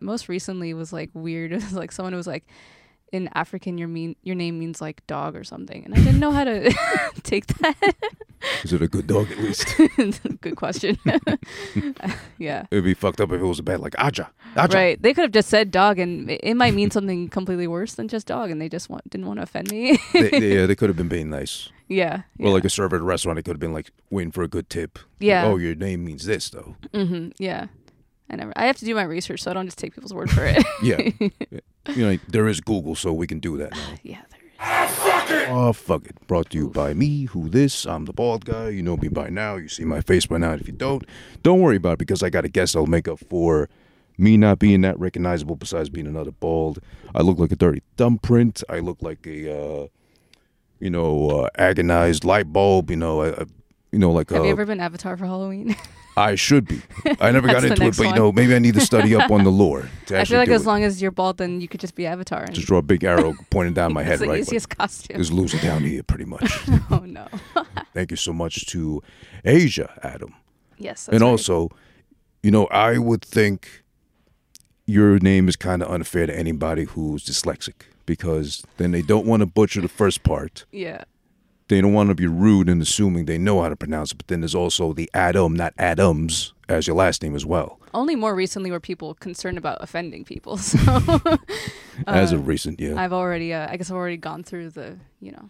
Most recently was like weird. It was like someone was like, in African, your mean your name means like dog or something, and I didn't know how to take that. Is it a good dog at least? Good question. yeah. It'd be fucked up if it was a bad like Aja. Aja. Right. They could have just said dog, and it might mean something completely worse than just dog, and they just want, didn't want to offend me. They, they, yeah, they could have been being nice. yeah. Or like a server at a restaurant, it could have been like waiting for a good tip. Like, Yeah. oh, your name means this though. Mm-hmm. Yeah. I never. I have to do my research, so I don't just take people's word for it. Yeah. you know, there is Google, so we can do that now. yeah. There is. Oh, fuck it. Brought to you by me, who this. I'm the bald guy. You know me by now. You see my face by now. If you don't, don't worry about it because I got a guess I'll make up for me not being that recognizable besides being another bald. I look like a dirty thumbprint. I look like a, uh, you know, uh, agonized light bulb. You know, uh, you know, like Have uh, you ever been Avatar for Halloween? I should be. I never got into it, but you know, maybe I need to study up on the lore. To I feel like as it. long as you're bald, then you could just be Avatar. And just draw a big arrow pointing down my head, it's the right? easiest costume. Just lose it down here, pretty much. oh no. Thank you so much to Aja, Adam. yes. And right. also, you know, I would think your name is kind of unfair to anybody who's dyslexic because then they don't want to butcher the first part. Yeah. They don't want to be rude and assuming they know how to pronounce it. But then there's also the Adam, not Adams, as your last name as well. Only more recently were people concerned about offending people. So as Uh, of recent, yeah. I've already, uh, I guess, I've already gone through the, you know,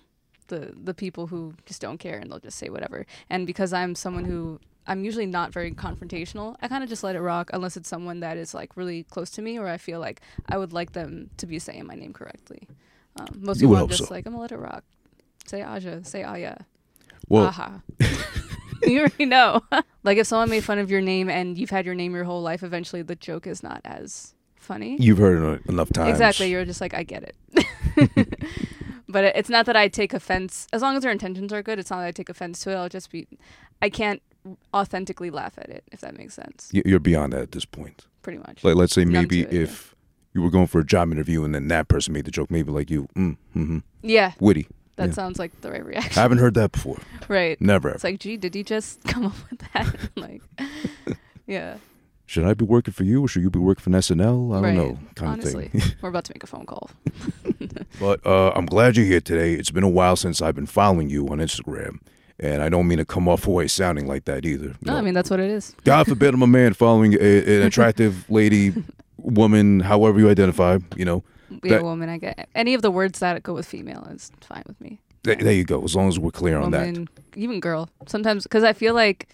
the the people who just don't care and they'll just say whatever. And because I'm someone who I'm usually not very confrontational, I kind of just let it rock unless it's someone that is like really close to me or I feel like I would like them to be saying my name correctly. Um, most people would just so. like I'm gonna let it rock. Say Aja, say Aya. well, Aha. you already know. like if someone made fun of your name and you've had your name your whole life, eventually the joke is not as funny. you've heard it enough times. Exactly. You're just like, I get it. but it's not that I take offense. As long as their intentions are good, it's not that I take offense to it. I'll just be, I can't authentically laugh at it, if that makes sense. You're beyond that at this point. Pretty much. Like, let's say Numb maybe it, yeah. if you were going for a job interview and then that person made the joke, maybe like you, mm, mm-hmm, yeah. witty. That Yeah. sounds like the right reaction. I haven't heard that before. right. Never. It's like, gee, did he just come up with that? like, yeah. Should I be working for you or should you be working for SNL? I don't right. know, kind Honestly, of thing. we're about to make a phone call. but uh, I'm glad you're here today. It's been a while since I've been following you on Instagram. And I don't mean to come off away sounding like that either. No, No. I mean, that's what it is. God forbid I'm a man following a, an attractive lady, woman, however you identify, you know. We That- a woman. I get any of the words that go with female is fine with me. Th- there you go. As long as we're clear on that. even girl. Sometimes because I feel like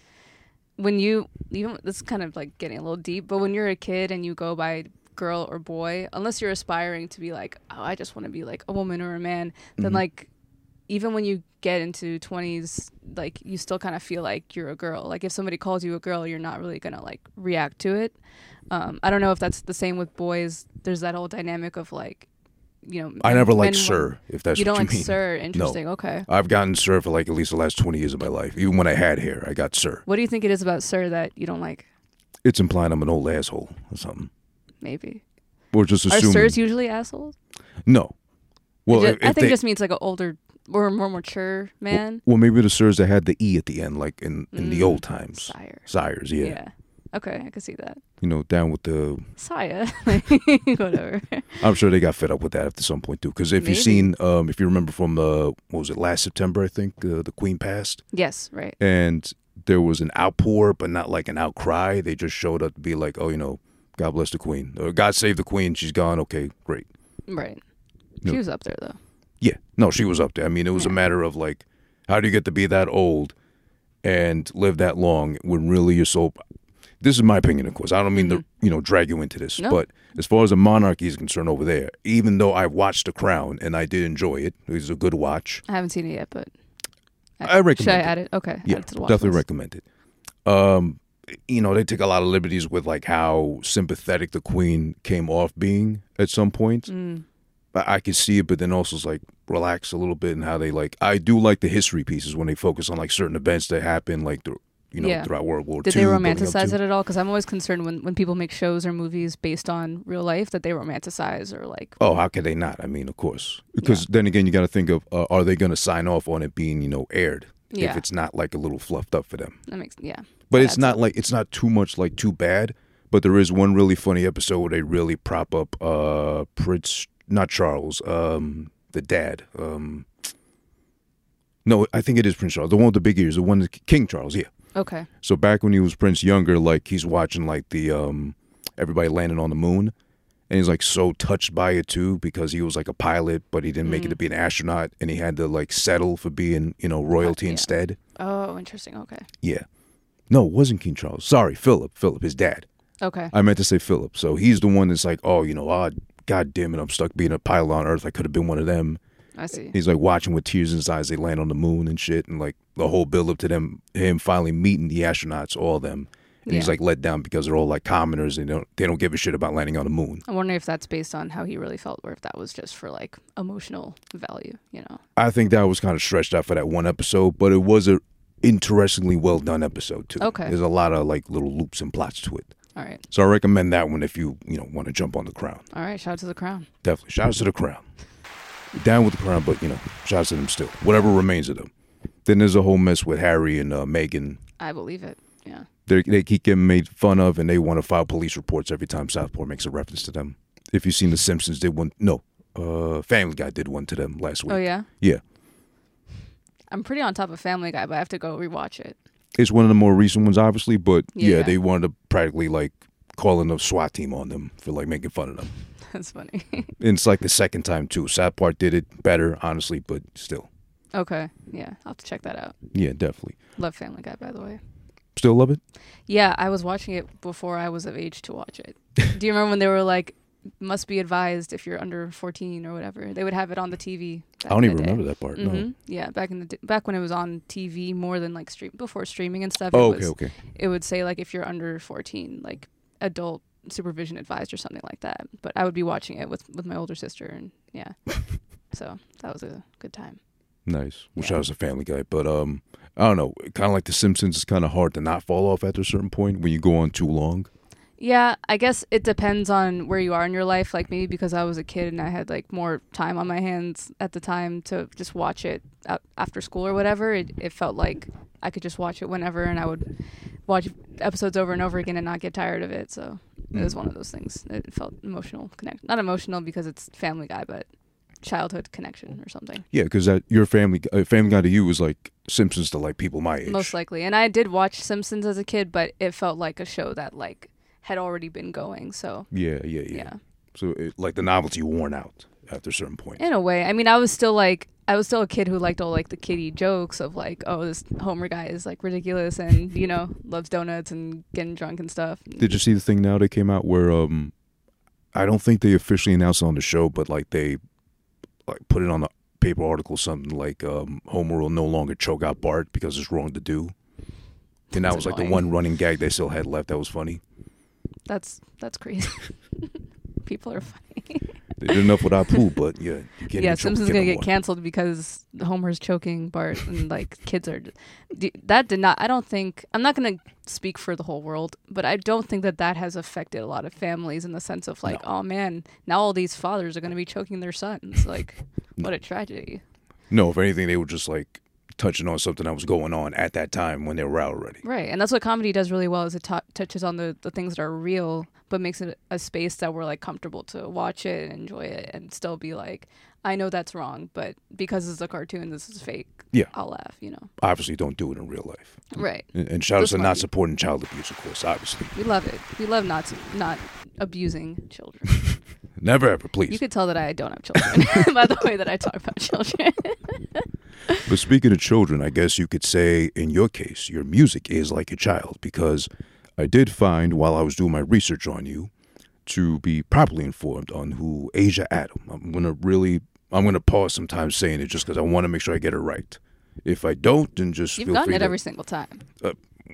when you even this is kind of like getting a little deep, but when you're a kid and you go by girl or boy, unless you're aspiring to be like, oh, I just want to be like a woman or a man, then Mhm. like even when you get into 20s like you still kind of feel like you're a girl like if somebody calls you a girl you're not really gonna like react to it um, i don't know if that's the same with boys there's that whole dynamic of like you know I never liked sir, if that's you don't you like mean. sir interesting okay I've gotten sir for like at least the last 20 years of my life. Even when I had hair, I got sir. what do you think it is about sir that you don't like It's implying I'm an old asshole or something. maybe Or just assuming. are sirs usually assholes no. Well, It ju- if i think they, it just means like an older or more mature man well, maybe the sirs that had the E at the end, like in, in the Mm, old times. sire Sires, yeah. yeah. okay i can see that You know, down with the. sire whatever I'm sure they got fed up with that at some point too. Because if Maybe. you've seen, um, if you remember from uh, what was it last September, I think uh, the Queen passed, yes right and there was an outpour, but not like an outcry. They just showed up to be like, oh, you know, God bless the Queen, or God save the Queen. She's gone. Okay, great. right No. she was up there though Yeah, no, she was up there. I mean, it was a matter of like, how do you get to be that old and live that long when really you're so. This is my opinion, of course. I don't mean to, you know, drag you into this, Mm-hmm. No. but as far as the monarchy is concerned over there, even though I watched The Crown and I did enjoy it, it was a good watch. I haven't seen it yet, but I recommend Should I it. add it? Okay, Yeah, add it to the definitely list. recommend it. Um, you know, they take a lot of liberties with like how sympathetic the Queen came off being at some point. Mm, I, I could see it, but then also it's like relax a little bit and how they like. I do like the history pieces when they focus on like certain events that happened, like the you know Yeah. throughout World War II. Did II. they romanticize it at all? Because I'm always concerned when when people make shows or movies based on real life that they romanticize or like. Oh, how could they not? I mean, of course, because then again, you got to think of uh, are they going to sign off on it being you know aired Yeah, if it's not like a little fluffed up for them. that makes yeah. But That it's not up. like it's not too much like too bad, But there is one really funny episode where they really prop up uh Prince, not Charles, um, the dad. Um, no, I think it is Prince Charles, the one with the big ears, the one that King Charles. Yeah. Okay. So back when he was Prince younger, like he's watching like the um everybody landing on the moon. And he's like so touched by it too because he was like a pilot, but he didn't make it to be an astronaut and he had to like settle for being, you know, royalty yeah. instead. Oh, interesting. Okay. Yeah. No, it wasn't King Charles. Sorry, Philip. Philip, his dad. Okay. I meant to say Philip. So he's the one that's like, oh, you know, oh, God damn it, I'm stuck being a pilot on Earth. I could have been one of them. I see. He's like watching with tears in his eyes. They land on the moon and shit, and like the whole build up to them, him finally meeting the astronauts, all of them. And he's like let down because they're all like commoners and they don't they don't give a shit about landing on the moon. I wonder if that's based on how he really felt, or if that was just for like emotional value. You know. I think that was kind of stretched out for that one episode, but it was a interestingly well done episode too. Okay. There's a lot of like little loops and plots to it. All right. So I recommend that one if you you know want to jump on the crown. All right. Shout out to the crown. Definitely. Shout out to the crown. Down with the crown, but you know, shout at to them still. Whatever remains of them. Then there's a whole mess with Harry and uh, Meghan. I believe it. Yeah. They they keep getting made fun of, and they want to file police reports every time South Park makes a reference to them. If you've seen The Simpsons, did one. No, uh, Family Guy did one to them last week. Oh yeah. Yeah, I'm pretty on top of Family Guy, but I have to go rewatch it. it's one of the more recent ones, obviously. But yeah, Yeah. they wanted to practically like calling the SWAT team on them for like making fun of them. That's funny. And it's like the second time too. South Park did it better, honestly, but still, okay. Yeah. I'll have to check that out. yeah, definitely. Love Family Guy, by the way. Still love it. Yeah, I was watching it before I was of age to watch it. Do you remember when they were like, must be advised if you're under 14 or whatever? They would have it on the TV. I don't even remember that part. No. hmm Yeah, back in the d- back when it was on TV more than like stream before streaming and stuff. Oh, it okay, was, okay. It would say like if you're under 14, like adult supervision advised or something like that. But I would be watching it with with my older sister and yeah. so that was a good time. Nice. Wish Yeah. shout out to Family Guy, but um, I don't know. Kind of like The Simpsons, it's kind of hard to not fall off after a certain point when you go on too long. Yeah, I guess it depends on where you are in your life. Like maybe because I was a kid and I had like more time on my hands at the time to just watch it after school or whatever. It, it felt like I could just watch it whenever and I would watch episodes over and over again and not get tired of it. So it was one of those things. It felt emotional connect, not emotional because it's Family Guy, but childhood connection or something. Yeah, because that your Family uh, Family Guy to you was like Simpsons to like people my age. Most likely. And I did watch Simpsons as a kid, but it felt like a show that like had already been going. So yeah, yeah, yeah. yeah. So it, like the novelty worn out after a certain point. In a way. I mean, I was still like I was still a kid who liked all like the kiddie jokes of like, oh, this Homer guy is like ridiculous and you know loves donuts and getting drunk and stuff. Did you see the thing now that came out where um, I don't think they officially announced it on the show, but like they like put it on the paper article something like um, Homer will no longer choke out Bart because it's wrong to do. And that That's was like the one running gag they still had left that was funny. That's that's crazy. People are funny. They did enough without Pooh, but yeah, you can't yeah, Simpsons gonna get canceled because Homer's choking Bart and like kids are. That did not. I don't think. I'm not gonna speak for the whole world, but I don't think that that has affected a lot of families in the sense of like, oh man, now all these fathers are gonna be choking their sons. Like, what a tragedy. No, if anything, they were just like touching on something that was going on at that time when they were out already. Right, and that's what comedy does really well is it t- touches on the, the things that are real, but makes it a space that we're like comfortable to watch it and enjoy it, and still be like, I know that's wrong, but because it's a cartoon, this is fake. Yeah. I'll laugh. You know. Obviously, don't do it in real life. Right. And, and shout out to not supporting child abuse, of course. Obviously, We love it. We love not to, not abusing children. never ever, please. You could tell that I don't have children by the way that I talk about children. But speaking of children, I guess you could say in your case, your music is like a child because I did find while I was doing my research on you to be properly informed on who Aja Adam. I'm gonna really, I'm gonna pause sometimes saying it just because I want to make sure I get it right. If I don't, then just You've feel gotten it to. every single time.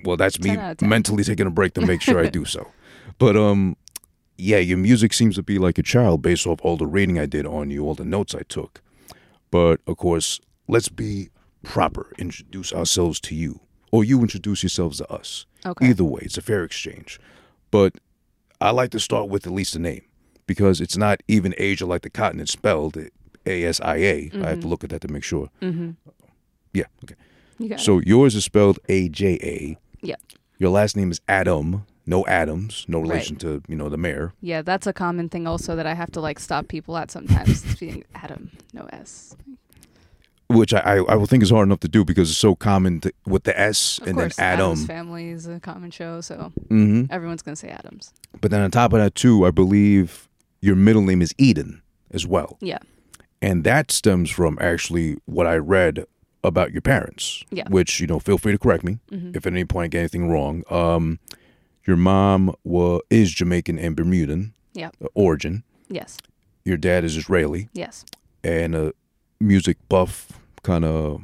well, that's me 10 out of 10. mentally taking a break to make sure I do so. But um, yeah, your music seems to be like a child based off all the reading I did on you, all the notes I took. But of course, let's be proper. Introduce ourselves to you, or you introduce yourselves to us. Okay. Either way, it's a fair exchange. But I like to start with at least a name because it's not even Asia like the continent spelled A S I A. I have to look at that to make sure. Mm-hmm. Yeah, okay. You got it. So yours is spelled A J A. Yeah. Your last name is Adam, no Adams, no relation to you know the mayor. Yeah, that's a common thing also that I have to like stop people at sometimes. being Adam, no S. which I, I I would think is hard enough to do because it's so common to, with the S Of and course, then Adam. Adam's Family is a common show, so hmm everyone's gonna say Adams. But then on top of that too, I believe your middle name is Eden as well, Yeah, and that stems from actually what I read about your parents. Yeah. Which you know, feel free to correct me hmm if at any point I get anything wrong. Um, your mom was is Jamaican and Bermudan. Yeah. uh, origin. yes, Your dad is Israeli yes, and a music buff kind of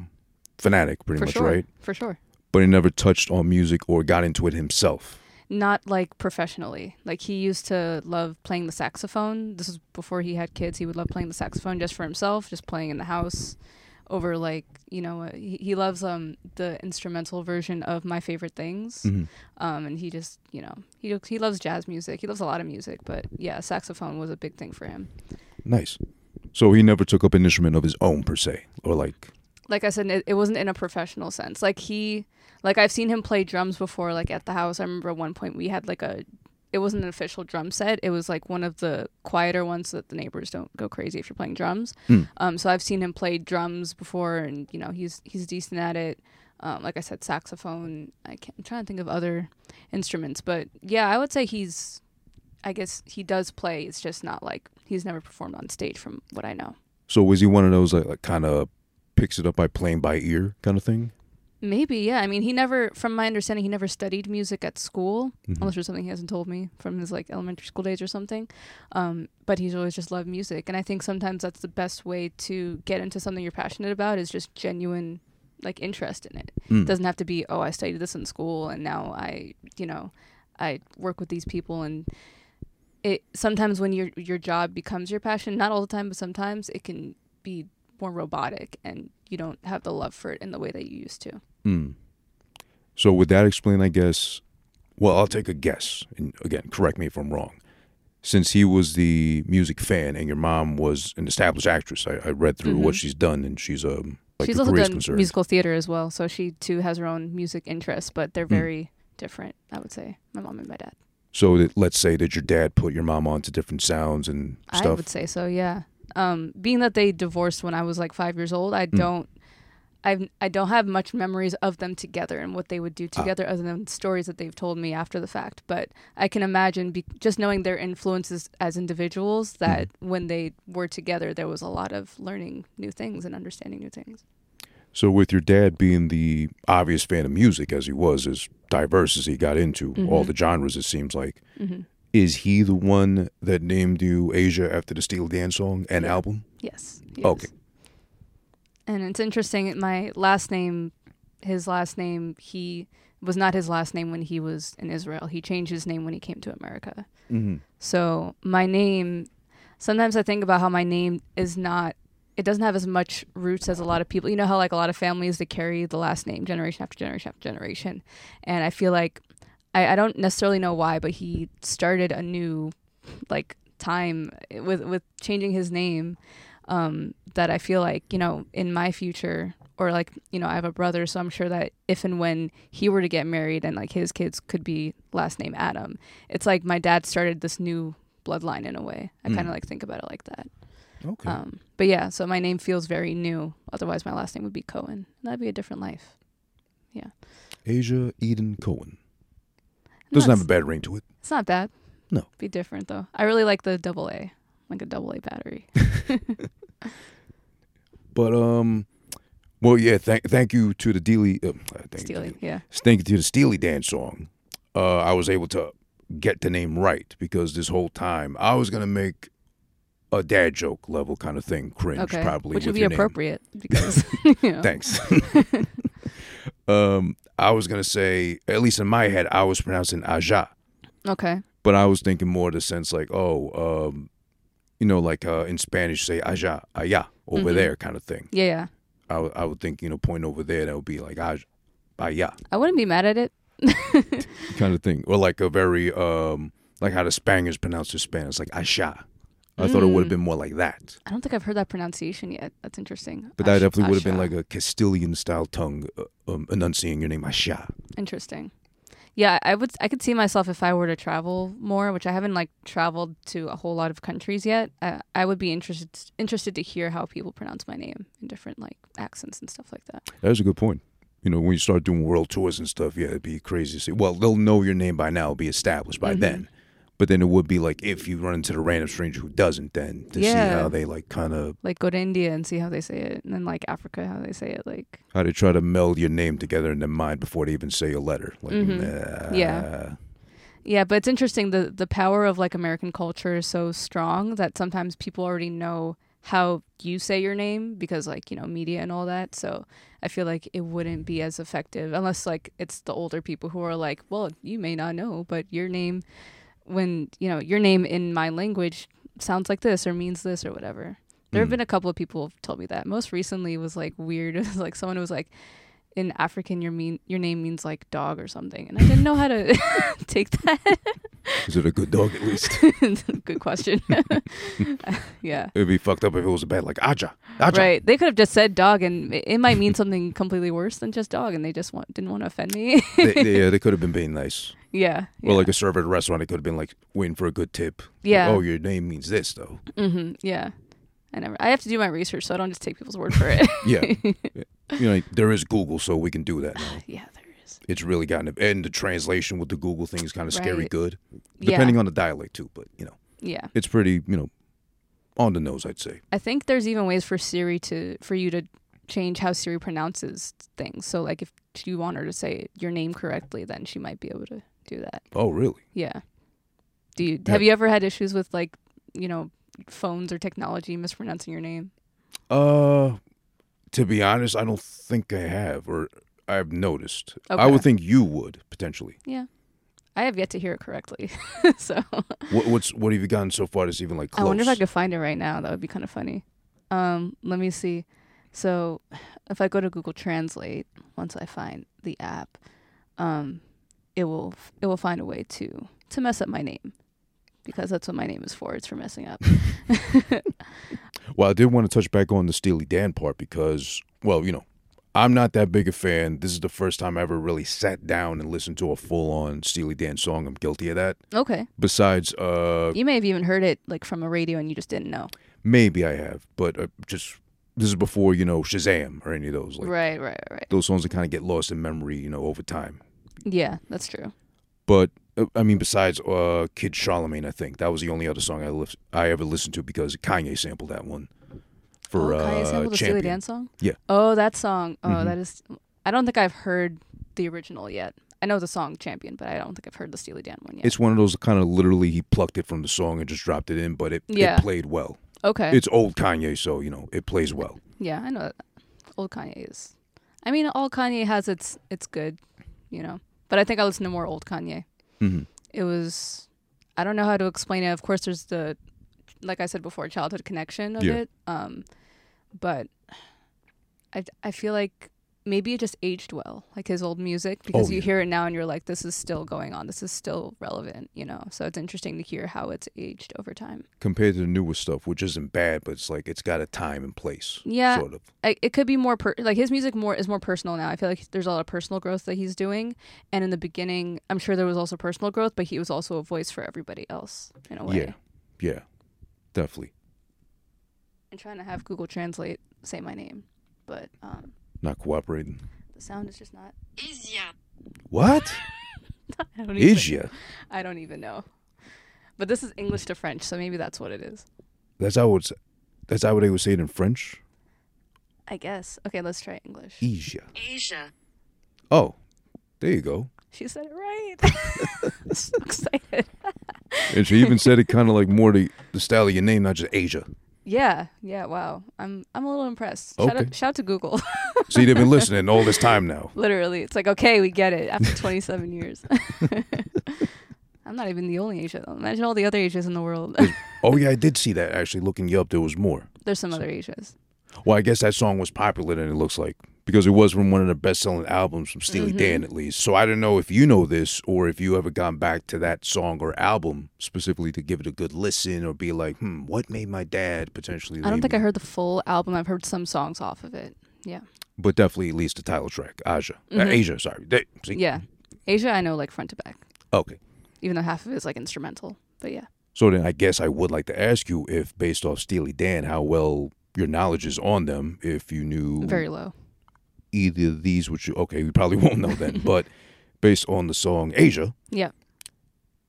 fanatic, pretty for much, sure, right? for sure. But he never touched on music or got into it himself. Not like professionally. Like he used to love playing the saxophone. This is before he had kids. He would love playing the saxophone just for himself, just playing in the house. Over like you know, uh, he, he loves um the instrumental version of my favorite things. Mhm. Um, and he just you know he he loves jazz music. He loves a lot of music, but yeah, saxophone was a big thing for him. Nice. So he never took up an instrument of his own per se, or like, like I said, it, it wasn't in a professional sense. Like he, like I've seen him play drums before, like at the house. I remember at one point we had like a, it wasn't an official drum set. It was like one of the quieter ones so that the neighbors don't go crazy if you're playing drums. Mm. Um, so I've seen him play drums before, and you know he's he's decent at it. Um, like I said, saxophone. I can't, I'm trying to think of other instruments, but yeah, I would say he's. I guess he does play. It's just not like he's never performed on stage, from what I know. so was he one of those like, like kind of picks it up by playing by ear kind of thing? Maybe, yeah. I mean, he never, from my understanding, he never studied music at school, Mhm. unless there's something he hasn't told me from his like elementary school days or something. Um, but he's always just loved music, and I think sometimes that's the best way to get into something you're passionate about is just genuine, like interest in it. Mm. It doesn't have to be, oh, I studied this in school, and now I, you know, I work with these people, and it sometimes when your your job becomes your passion, not all the time, but sometimes it can be more robotic, and you don't have the love for it in the way that you used to. Mm. So would that explain, I guess? Well, I'll take a guess, and again, correct me if I'm wrong. Since he was the music fan and your mom was an established actress, I, I read through what Mhm. she's done, and she's um like She's also done concerned. musical theater as well, so she too has her own music interests, but they're Mm. very different. I would say my mom and my dad. So that let's say that your dad put your mom onto different sounds and stuff. I would say so. Yeah. Um, being that they divorced when I was like five years old, I Mm. don't. I I don't have much memories of them together and what they would do Ah. together, other than stories that they've told me after the fact. But I can imagine, be, just knowing their influences as individuals, that when they were together, there was a lot of learning new things and understanding new things. So with your dad being the obvious fan of music as he was, as diverse as he got into all Mhm. the genres, it seems like, hmm is he the one that named you Aja after the Steely Dan song and album? Yes. he Okay. And it's interesting. My last name, his last name, he was not his last name when he was in Israel. He changed his name when he came to America. Mm-hmm. So my name, sometimes I think about how my name is not. It doesn't have as much roots as a lot of people. You know how like a lot of families they carry the last name generation after generation after generation, and I feel like I, I don't necessarily know why, but he started a new like time with with changing his name um, that I feel like you know in my future or like you know I have a brother, so I'm sure that if and when he were to get married and like his kids could be last name Adam, it's like my dad started this new bloodline in a way. I Mm. kind of like think about it like that. Okay. Um, but yeah, so my name feels very new. Otherwise, my last name would be Cohen. That'd be a different life. Yeah. Aja Eden Cohen. Doesn't have a bad ring to it. It's not bad. No. Be different though. I really like the double A, like a double A battery. But um, well, yeah. Thank thank you to the Dealey. Uh, thank you Steely, yeah. thank you to the Steely Dan song. Uh, I was able to get the name right because this whole time I was gonna make a dad joke level kind of thing, cringe Okay. probably. Which would be your name. appropriate because you know. Thanks. um, I was gonna say, at least in my head, I was pronouncing Aja, Okay. but I was thinking more the sense like, oh, um, you know, like uh, in Spanish, say Aja, Aya, over Mhm. there, kind of thing. Yeah, yeah. I, would- think, you know, point over there, that would be like Aja, Aya, I wouldn't be mad at it. kind of thing, or like a very, um, like how the Spaniards pronounce their Spanish, like Aja. I thought it would have Mm. been more like that, I don't think I've heard that pronunciation yet. That's interesting. but that Ash- definitely would have been like a Castilian style tongue uh, um, enunciating your name, Aja. interesting. Yeah, I would. I could see myself if I were to travel more, which I haven't like traveled to a whole lot of countries yet. I, I would be interested interested to hear how people pronounce my name in different like accents and stuff like that. That's a good point. You know, when you start doing world tours and stuff, yeah, it'd be crazy to see. Well, they'll know your name by now, it'll be established by Mhm. then. But then it would be like if you run into the random stranger who doesn't, then to see Yeah. how they like kind of Like go to India and see how they say it, and then like Africa how they say it. Like how they try to meld your name together in their mind before they even say a letter. Like, Mhm. nah. Yeah. yeah, but it's interesting the the power of like American culture is so strong that sometimes people already know how you say your name because like you know media and all that. So I feel like it wouldn't be as effective unless like it's the older people who are like, well, you may not know, but your name when you know your name in my language sounds like this or means this or whatever. There have Mm. been a couple of people who've told me that. Most recently was like weird. It was like someone was like, in African, your mean your name means like dog or something, and I didn't know how to take that. Is it a good dog at least? Good question. yeah. It'd be fucked up if it was a bad like Aja. Aja. Right. They could have just said dog, and it it might mean something completely worse than just dog, and they just want, didn't want to offend me. they, they, yeah, they could have been being nice. yeah. Or yeah. like a server at a restaurant, they could have been like waiting for a good tip. Like, Yeah. oh, your name means this though. hmm Yeah. I never. I have to do my research, so I don't just take people's word for it. Yeah. you know, there is Google, so we can do that now. yeah, there is. It's really gotten and the translation with the Google thing is kind of scary Right. good, Yeah. depending on the dialect too. But you know, Yeah. it's pretty you know on the nose, I'd say. I think there's even ways for Siri to for you to change how Siri pronounces things. So like if you want her to say your name correctly, then she might be able to do that. Oh, really? Yeah. Do you Yeah. have you ever had issues with like, you know, phones or technology mispronouncing your name? Uh, to be honest, I don't think I have, or I've noticed. I would think you would potentially. Yeah, I have yet to hear it correctly. so What, what's what have you gotten so far? That's even like I wonder if I could find it right now. That would be kind of funny. Um, let me see. So if I go to Google Translate, once I find the app, um, it will it will find a way to to mess up my name because that's what my name is for. It's for messing up. Well, I did want to touch back on the Steely Dan part because, well, you know, I'm not that big a fan. This is the first time I ever really sat down and listened to a full on Steely Dan song. I'm guilty of that. okay, Besides, uh, you may have even heard it like from a radio and you just didn't know. maybe I have, but uh, just this is before you know Shazam or any of those. Like right, right, right. those songs that kind of get lost in memory, you know, over time. Yeah, that's true. But I mean, besides uh, Kid Charlemagne, I think that was the only other song I lis- I ever listened to because Kanye sampled that one for oh, Kanye uh, sampled the Steely Champion. Dan song. Yeah. Oh, that song. Oh, Mhm. that is. I don't think I've heard the original yet. I know the song Champion, but I don't think I've heard the Steely Dan one yet. It's one of those kind of literally he plucked it from the song and just dropped it in, but it, Yeah. it played well. okay. It's old Kanye, so you know it plays well. yeah, I know. That. Old Kanye is. I mean, all Kanye has its its good, you know. But I think I listen to more old Kanye. Hmm It was. I don't know how to explain it. Of course, there's the, like I said before, childhood connection of Yeah. it. Um, but I I feel like maybe it just aged well, like his old music, because Oh, you yeah. hear it now and you're like, this is still going on. This is still relevant, you know. So it's interesting to hear how it's aged over time. Compared to the newer stuff, which isn't bad, but it's like it's got a time and place. Yeah. sort of. I, it could be more per- like his music more is more personal now. I feel like there's a lot of personal growth that he's doing, and in the beginning, I'm sure there was also personal growth, but he was also a voice for everybody else in a way. Yeah, yeah, definitely. I'm trying to have Google Translate say my name, but um, Not cooperating. the sound is just not. What? I don't even, Is ya? I don't even know. But this is English to French, so maybe that's what it is. That's how it's. That's how they would say it in French. I guess. Okay, let's try English. Asia. Asia. Oh, there you go. She said it right. So excited. And she even said it kind of like more the, the style of your name, not just Asia. Yeah, yeah. Wow, I'm I'm a little impressed. Shout Okay. out, shout out to Google. See, they've been listening all this time now. Literally, it's like okay, we get it after 27 years. I'm not even the only Aja. Imagine all the other Ajas in the world. Oh yeah, I did see that actually. Looking you up, there was more. There's some other Ajas. Well, I guess that song was popular then it looks like because it was from one of the best selling albums from Steely Mhm. Dan at least. So I don't know if you know this or if you ever gone back to that song or album specifically to give it a good listen or be like, hmm, what made my dad potentially I don't think me? I heard the full album. I've heard some songs off of it. Yeah. But definitely at least the title track, Aja. Uh, Mhm. Aja, sorry. They, see, Yeah. Aja, I know like front to back, Okay. even though half of it is like instrumental. But yeah, So then I guess I would like to ask you if, based off Steely Dan, how well your knowledge is on them. If you knew very low. Either of these, which okay, we probably won't know then, but based on the song Aja, Yeah.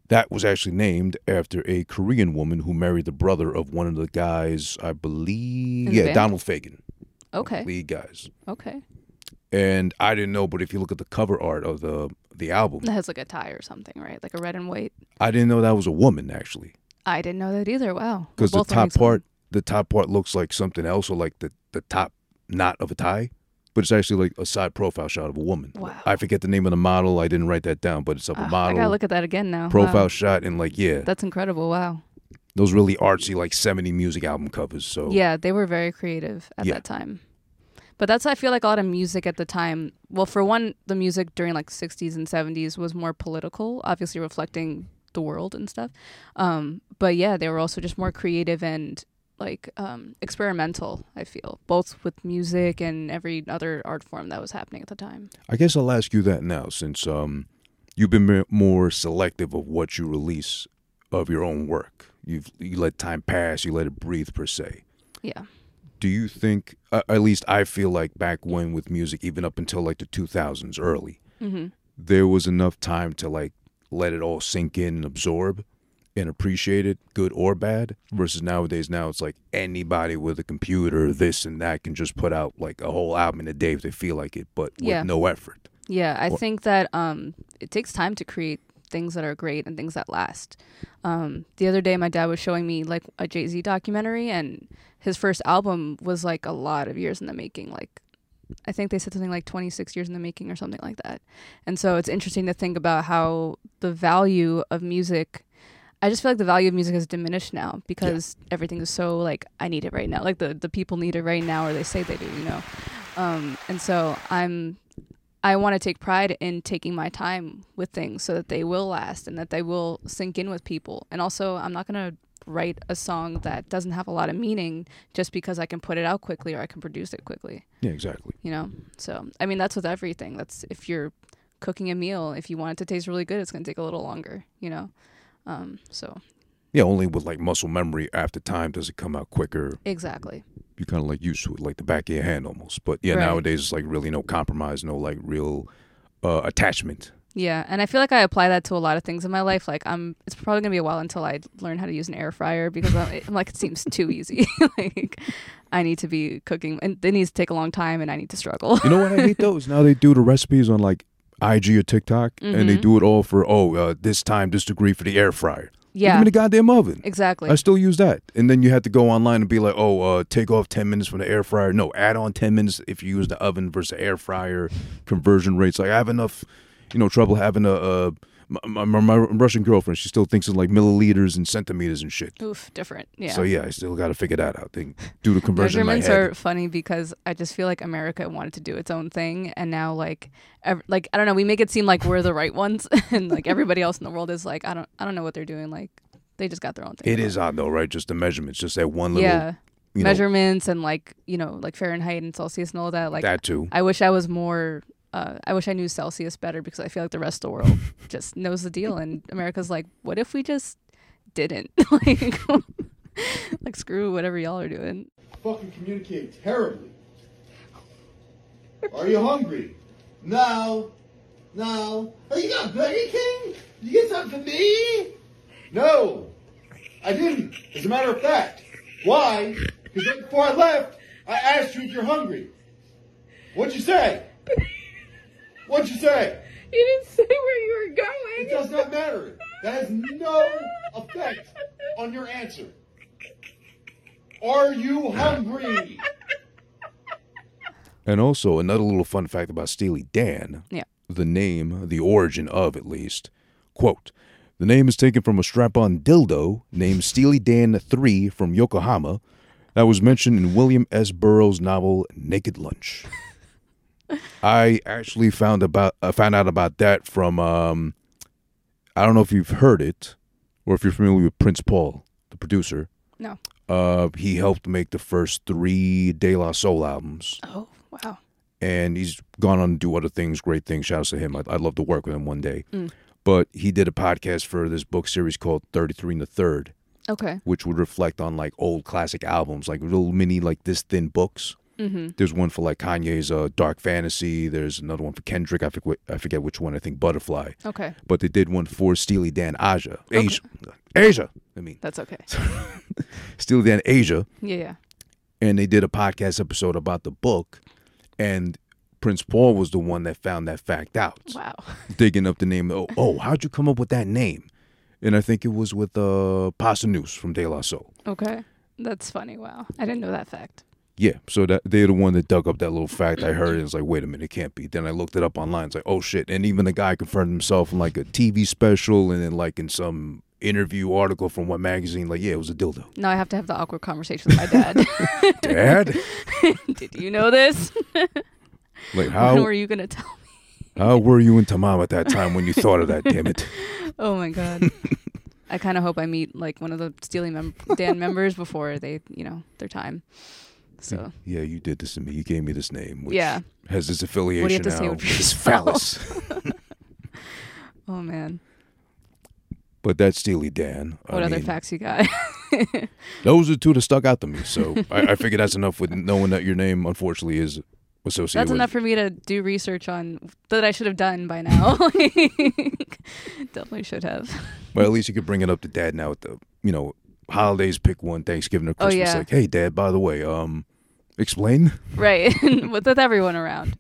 that was actually named after a Korean woman who married the brother of one of the guys, I believe, yeah, band? Donald Fagen, Okay. lead guys. Okay. And I didn't know, but if you look at the cover art of the the album, That has like a tie or something, right? Like a red and white. I didn't know that was a woman actually, I didn't know that either. Wow. because the top part, the top part looks like something else, or like the the top knot of a tie, but it's actually like a side profile shot of a woman. Wow. I forget the name of the model. I didn't write that down, but it's of a. Ah, I model gotta look at that again now. profile Wow. shot, and like yeah, That's incredible. Wow. those really artsy like 70 music album covers. So Yeah, they were very creative at Yeah. that time. But that's I feel like a lot of music at the time. Well, for one, the music during like 60s and 70s was more political, obviously reflecting the world and stuff. Um, but yeah, they were also just more creative and like um, experimental. I feel both with music and every other art form that was happening at the time. I guess I'll ask you that now, since um, you've been more selective of what you release of your own work. You've you let time pass, you let it breathe per se. Yeah. Do you think, uh, at least I feel like back when with music, even up until like the 2000s, early, hmm there was enough time to like let it all sink in and absorb and appreciate it, good or bad. Versus nowadays, now it's like anybody with a computer, this and that, can just put out like a whole album in a day if they feel like it, but with no effort. Yeah, I Wha- think that um, it takes time to create things that are great and things that last. Um, the other day, my dad was showing me like a Jay Z documentary, and his first album was like a lot of years in the making. Like, I think they said something like 26 years in the making or something like that. And so it's interesting to think about how the value of music. I just feel like the value of music has diminished now because everything is so like I need it right now. Like the the people need it right now, or they say they do, you know. Um, and so I'm I want to take pride in taking my time with things so that they will last and that they will sink in with people. And also, I'm not going to write a song that doesn't have a lot of meaning just because I can put it out quickly or I can produce it quickly, Yeah, exactly. you know? So, I mean, that's with everything. That's if you're cooking a meal, if you want it to taste really good, it's going to take a little longer, you know? Um, so, Yeah, only with like muscle memory after time does it come out quicker. exactly. You're kind of like used to it, like the back of your hand almost. But yeah, Right. nowadays it's like really no compromise, no like real uh, attachment. Yeah, and I feel like I apply that to a lot of things in my life. Like I'm, it's probably gonna be a while until I learn how to use an air fryer because I'm, I'm like it seems too easy. like I need to be cooking, and it needs to take a long time, and I need to struggle. You know what I hate though is now they do the recipes on like IG or TikTok, and they Mhm. do it all for oh uh, this time this degree for the air fryer. Yeah, in the goddamn oven. exactly. I still use that, and then you have to go online and be like, oh, uh, take off ten minutes from the air fryer. No, add on ten minutes if you use the oven versus the air fryer. Conversion rates like I have enough, you know, trouble having a. Uh, my, my, my Russian girlfriend, she still thinks in like milliliters and centimeters and shit. Oof, different. Yeah. So yeah, I still got to figure that out. They do the conversion Measurements are funny because I just feel like America wanted to do its own thing, and now like, ev- like I don't know, we make it seem like we're the right ones, and like everybody else in the world is like, I don't, I don't know what they're doing. Like, they just got their own thing. It is odd though, right? Just the measurements, just that one little, yeah, you know, measurements and like you know, like Fahrenheit and Celsius and all that. Like, that too. I wish I was more. Uh, I wish I knew Celsius better because I feel like the rest of the world just knows the deal, and America's like, what if we just didn't? like, like screw whatever y'all are doing. fucking communicate terribly. Are you hungry? No. No. Oh, you got Burger King? You get something for me? No. I didn't. As a matter of fact. Why? Because right before I left, I asked you if you're hungry. What'd you say? What'd you say? You didn't say where you were going. It does not matter. That has no effect on your answer. Are you hungry? And also another little fun fact about Steely Dan. Yeah. The name, the origin of at least, quote, the name is taken from a strap-on dildo named Steely Dan 3 from Yokohama that was mentioned in William S. Burroughs' novel Naked Lunch. I actually found about uh, found out about that from um I don't know if you've heard it or if you're familiar with Prince Paul, the producer. No. Uh he helped make the first 3 De La Soul albums Oh wow. and he's gone on to do other things, great things. Shout out to him. I'd, I'd love to work with him one day. Mm. But he did a podcast for this book series called 33 and the Third, Okay. which would reflect on like old classic albums, like little mini, like this thin books. Mm-hmm. There's one for like Kanye's uh, Dark Fantasy. There's another one for Kendrick. I forget, I forget which one. I think Butterfly. Okay. But they did one for Steely Dan Aja. Aja. Aja. I mean, That's okay. Steely Dan Aja. Yeah, yeah. and they did a podcast episode about the book and prince paul was the one that found that fact out Wow. digging up the name oh, oh how'd you come up with that name and i think it was with uh Posdnuos from de la soul Okay. That's funny. Wow. I didn't know that fact. Yeah so that they're the one that dug up that little fact i heard and it's like wait a minute it can't be then i looked it up online it's like oh shit and even the guy confirmed himself in like a tv special and then like in some interview article from what magazine like yeah it was a dildo Now I have to have the awkward conversation with my dad. dad Did you know this? like When how were you gonna tell me? how were you and tamam at that time when you thought of that damn it Oh my god. I kind of hope I meet like one of the Steely mem- Dan members before they, you know, their time. So Yeah, you did this to me. You gave me this name, which Yeah. has this affiliation to say now with with this yourself? phallus. Oh man. but that's Steely Dan. What I other mean, facts you got? Those are two that stuck out to me. So I, I figured that's enough with knowing that your name, unfortunately, is associated That's with enough for me to do research on that I should have done by now. Definitely should have. Well, at least you could bring it up to Dad now at the, you know, holidays. Pick one, Thanksgiving or Oh, Christmas. yeah. Like, hey, Dad, by the way, um, explain Right. with, with everyone around.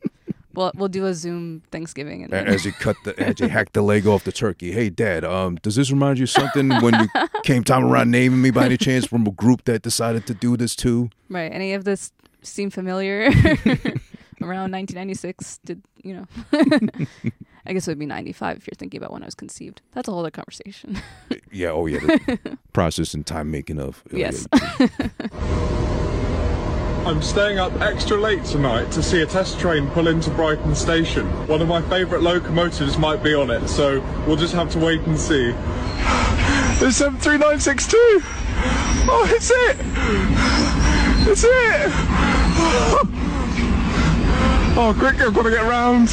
We'll we'll do a Zoom Thanksgiving and then, as you cut the, as you hack the leg off the turkey. Hey, Dad, um, does this remind you of something when you came time around naming me by any chance from a group that decided to do this too? right. Any of this seem familiar? Around 1996, did you know? I guess it would be 95 if you're thinking about when I was conceived. That's a whole other conversation. Yeah, oh yeah, the process and time making of. uh, Yes. I'm staying up extra late tonight to see a test train pull into Brighton Station. One of my favourite locomotives might be on it, so we'll just have to wait and see. It's 73962! Oh, it's it! It's it! Oh, quick, I've got to get round.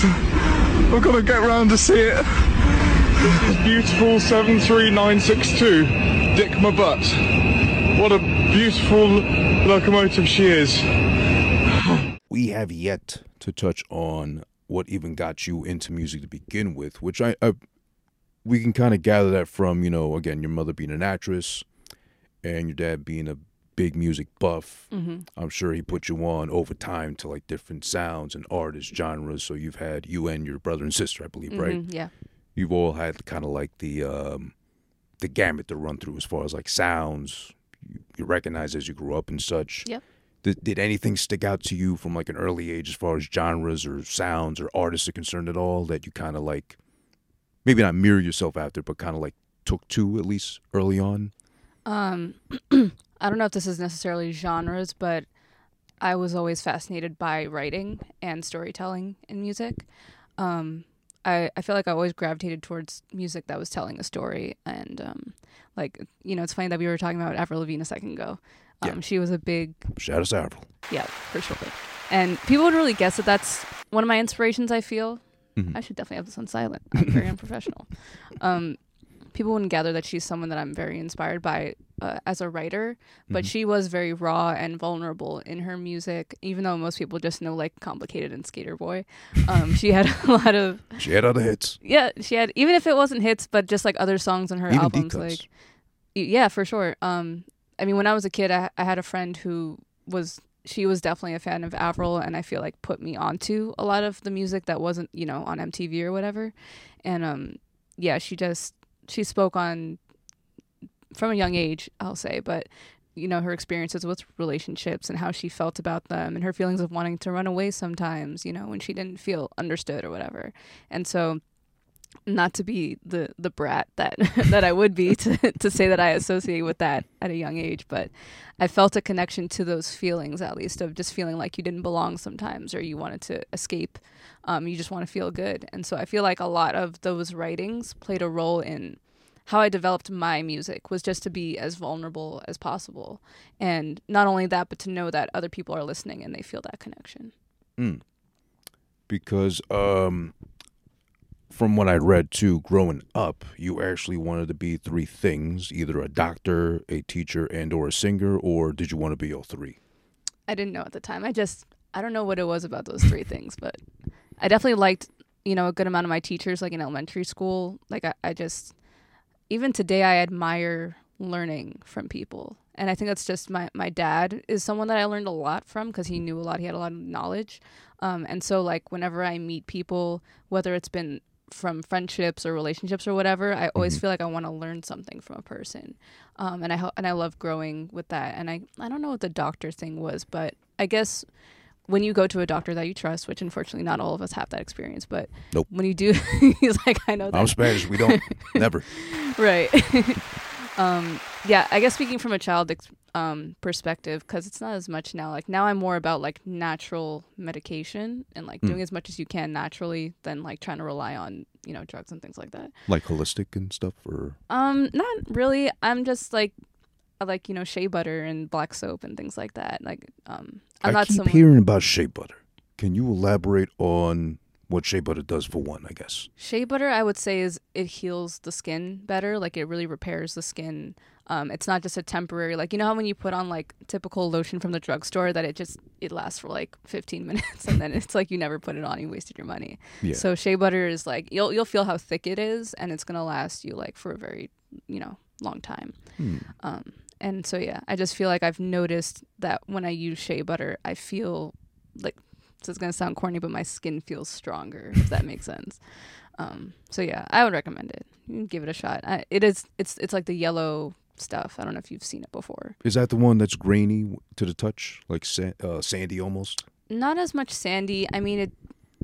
Got to get round to see it. This is beautiful 73962. Dick my butt. What a beautiful locomotive she is. we have yet to touch on what even got you into music to begin with, which I, I we can kind of gather that from you know again your mother being an actress and your dad being a big music buff. hmm I'm sure he put you on over time to like different sounds and artists, genres. So you've had you and your brother and sister, I believe, right? Yeah. You've all had kind of like the um, the gamut to run through as far as like sounds you, you recognize as you grew up and such. Yep. Did, did anything stick out to you from like an early age as far as genres or sounds or artists are concerned at all that you kind of like maybe not mirror yourself after, but kind of like took to at least early on? Um, I don't know if this is necessarily genres, but I was always fascinated by writing and storytelling in music. Um, I, I feel like I always gravitated towards music that was telling a story. And, um, like, you know, it's funny that we were talking about Avril Lavigne a second ago. Um, Yeah. She was a big, Shout out to Avril. yeah, for sure. And people would really guess that that's one of my inspirations, I feel. Mhm. I should definitely have this on silent. I'm very unprofessional. Um, people wouldn't gather that she's someone that I'm very inspired by uh, as a writer, but Mhm. she was very raw and vulnerable in her music. Even though most people just know like "Complicated" and "Skater Boy," um, she had a lot of She had other hits. yeah. She had even if it wasn't hits, but just like other songs on her Even albums, cuts. like yeah, for sure. Um, I mean, when I was a kid, I, I had a friend who was she was definitely a fan of Avril, and I feel like put me onto a lot of the music that wasn't you know on MTV or whatever. And um, yeah, she just she spoke on from a young age, I'll say, but you know her experiences with relationships and how she felt about them and her feelings of wanting to run away sometimes you know when she didn't feel understood or whatever. And so not to be the the brat that that I would be to to say that I associate with that at a young age, but I felt a connection to those feelings at least of just feeling like you didn't belong sometimes or you wanted to escape. Um, you just want to feel good, and so I feel like a lot of those writings played a role in how I developed my music was just to be as vulnerable as possible, and not only that, but to know that other people are listening and they feel that connection. because um from what I read too, growing up, you actually wanted to be three things: either a doctor, a teacher, and or a singer, or did you want to be all three? I didn't know at the time. I just I don't know what it was about those three things, but I definitely liked you know a good amount of my teachers like in elementary school. Like I, I just even today I admire learning from people. And I think that's just my, my dad is someone that I learned a lot from because he knew a lot. He had a lot of knowledge. Um, and so, like, whenever I meet people, whether it's been from friendships or relationships or whatever, I always feel like I want to learn something from a person. Um, and I ho- and I love growing with that. And I, I don't know what the doctor thing was, but I guess when you go to a doctor that you trust, which unfortunately not all of us have that experience, but Nope. when you do, he's like, I know that I'm Spanish. We don't never. right um yeah i guess speaking from a child ex- um perspective because it's not as much now like now i'm more about like natural medication and like doing as much as you can naturally than like trying to rely on you know drugs and things like that Like holistic and stuff, or um not really i'm just like I like you know shea butter and black soap and things like that like um i'm I not keep someone hearing about shea butter. Can you elaborate on what shea butter does for one? I guess. Shea butter, I would say, is it heals the skin better. Like it really repairs the skin. Um, it's not just a temporary. Like you know how when you put on like typical lotion from the drugstore that it just it lasts for like 15 minutes and then it's like you never put it on. You wasted your money. Yeah. So shea butter is like you'll you'll feel how thick it is and it's gonna last you like for a very you know long time. Hmm. Um, and so yeah, I just feel like I've noticed that when I use shea butter, I feel like so it's gonna sound corny, but my skin feels stronger. If that makes sense. Um, so yeah, I would recommend it. Give it a shot. I, it is. It's it's like the yellow stuff. I don't know if you've seen it before. Is that the one that's grainy to the touch, like sa- uh, sandy almost? Not as much sandy. I mean, it.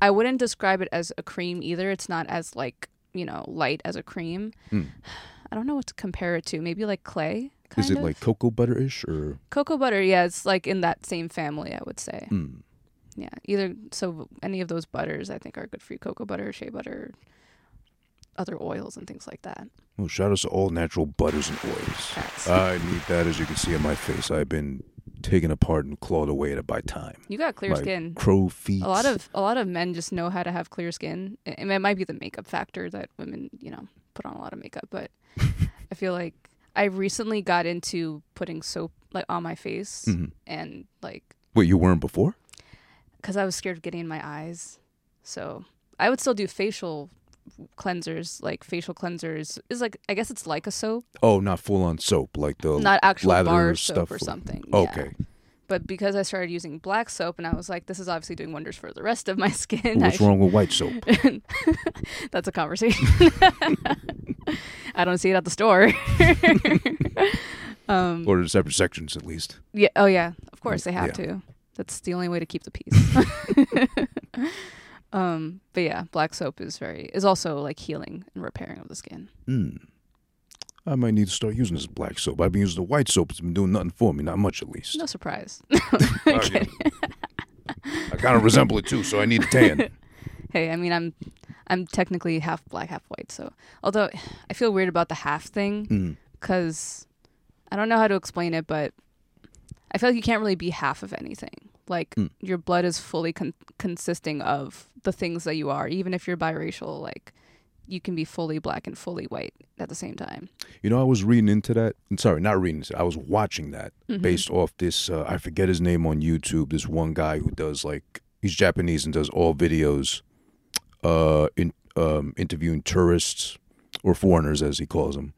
I wouldn't describe it as a cream either. It's not as like you know light as a cream. Hmm. I don't know what to compare it to. Maybe like clay. Kind Is it of? like cocoa butter ish or? cocoa butter? Yeah, it's like in that same family. I would say. Mm. Yeah, either so any of those butters I think are good for you. Cocoa butter, shea butter, other oils and things like that. Well, shout out to all natural butters and oils. I need that, as you can see on my face. I've been taken apart and clawed away at it by time. You got clear My skin. Crow feet. A lot of a lot of men just know how to have clear skin. I I it might be the makeup factor that women, you know, put on a lot of makeup, but I feel like I recently got into putting soap like on my face Mhm. and like Wait, you weren't before? because I was scared of getting in my eyes. So I would still do facial cleansers, like facial cleansers is like I guess it's like a soap, Oh, not full on soap, like the not actual lather bar stuff or something. yeah. Okay. But because I started using black soap, and I was like, this is obviously doing wonders for the rest of my skin. What's wrong with white soap? That's a conversation. I don't see it at the store. um, or the separate sections, at least. yeah. Oh, yeah. Of course, they have Yeah. to. That's the only way to keep the peace. Um, but yeah, black soap is very is also like healing and repairing of the skin. Mm. I might need to start using this black soap. I've been using the white soap. It's been doing nothing for me, not much at least. No surprise. I kind of resemble it too, so I need a tan. hey, I mean, I'm I'm technically half black, half white. So although I feel weird about the half thing, Mm. because I don't know how to explain it, but I feel like you can't really be half of anything. Like Mm. your blood is fully con- consisting of the things that you are, even if you're biracial. Like you can be fully black and fully white at the same time. You know, I was reading into that. Sorry, not reading it. I was watching that Mm-hmm. based off this. Uh, I forget his name on YouTube. This one guy who does like he's Japanese and does all videos, uh, in um, interviewing tourists or foreigners as he calls them.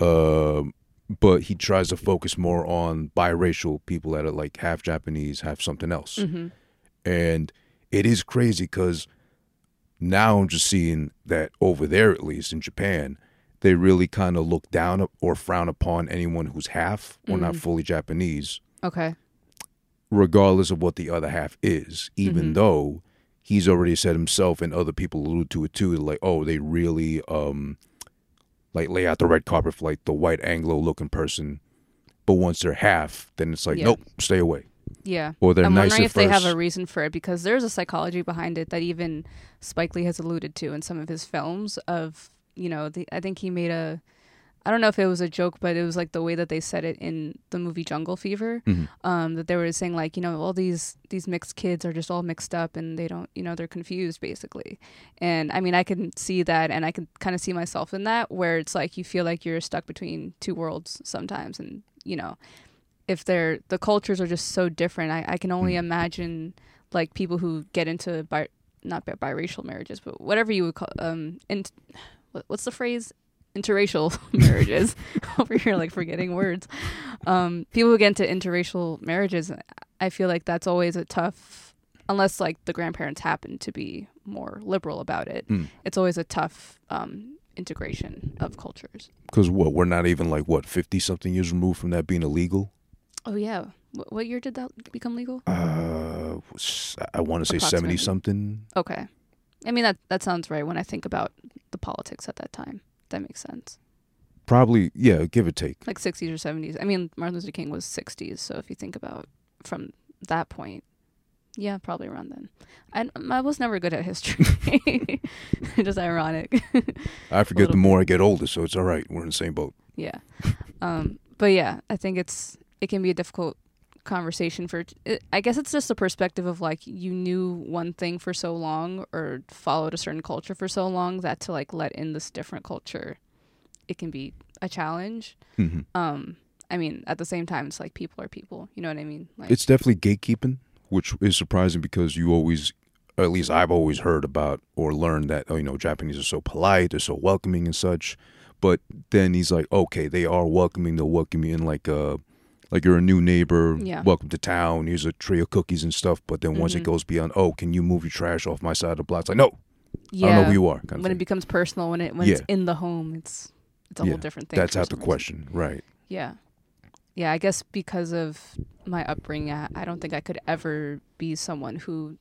Um, but he tries to focus more on biracial people that are like half Japanese, half something else. Mm-hmm. And it is crazy because now I'm just seeing that over there, at least in Japan, they really kind of look down or frown upon anyone who's half or not fully Japanese, Okay. regardless of what the other half is, even Mhm. though he's already said himself and other people allude to it too, like, oh, they really um like lay out the red carpet for like the white Anglo looking person. But once they're half, then it's like, Yeah. nope, stay away. Yeah. Or they're I'm nice wondering if they have a reason for it because there's a psychology behind it that even Spike Lee has alluded to in some of his films. Of you know, the, I think he made a I don't know if it was a joke, but it was like the way that they said it in the movie Jungle Fever. Mhm. Um, that they were saying like, you know, all these these mixed kids are just all mixed up and they don't, you know, they're confused basically. And I mean, I can see that, and I can kind of see myself in that, where it's like you feel like you're stuck between two worlds sometimes, and you know, if they're the cultures are just so different, I, I can only Mm. imagine like people who get into bi- not bi- biracial marriages, but whatever you would call um, in, what's the phrase? Interracial marriages. Over here, like forgetting words. Um, people who get into interracial marriages, I feel like that's always a tough, unless like the grandparents happen to be more liberal about it. Mm. It's always a tough um, integration of cultures. Because what we're not even like what fifty something years removed from that being illegal. Oh yeah, what, what year did that become legal? Uh, I want to say seventy something. Okay. I mean that that sounds right when I think about the politics at that time. That makes sense. Probably, yeah, give or take. Like 60s or 70s. I mean Martin Luther King was 60s, so if you think about from that point, yeah, probably around then. I I was never good at history. Just ironic. I forget the more I get older, so it's all right. We're in the same boat. yeah. Um but yeah, I think it's it can be a difficult conversation for I guess it's just a perspective of like you knew one thing for so long or followed a certain culture for so long that to like let in this different culture it can be a challenge. hmm Um I mean, at the same time it's like people are people, you know what I mean? Like It's definitely gatekeeping, which is surprising because you always, at least I've always heard about or learned that oh, you know Japanese are so polite, they're so welcoming and such. But then he's like, okay, they are welcoming. They'll welcome you in like a, like you're a new neighbor. Yeah. Welcome to town. Here's a tray of cookies and stuff. But then once it Mhm. goes beyond, oh, can you move your trash off my side of the block? It's like, no, yeah. I don't know who you are. Kind of when it becomes personal, when it when it's in the home, it's it's a Yeah, whole different thing. That's out the reason. question, right? Yeah. Yeah, I guess because of my upbringing, I, I don't think I could ever be someone who,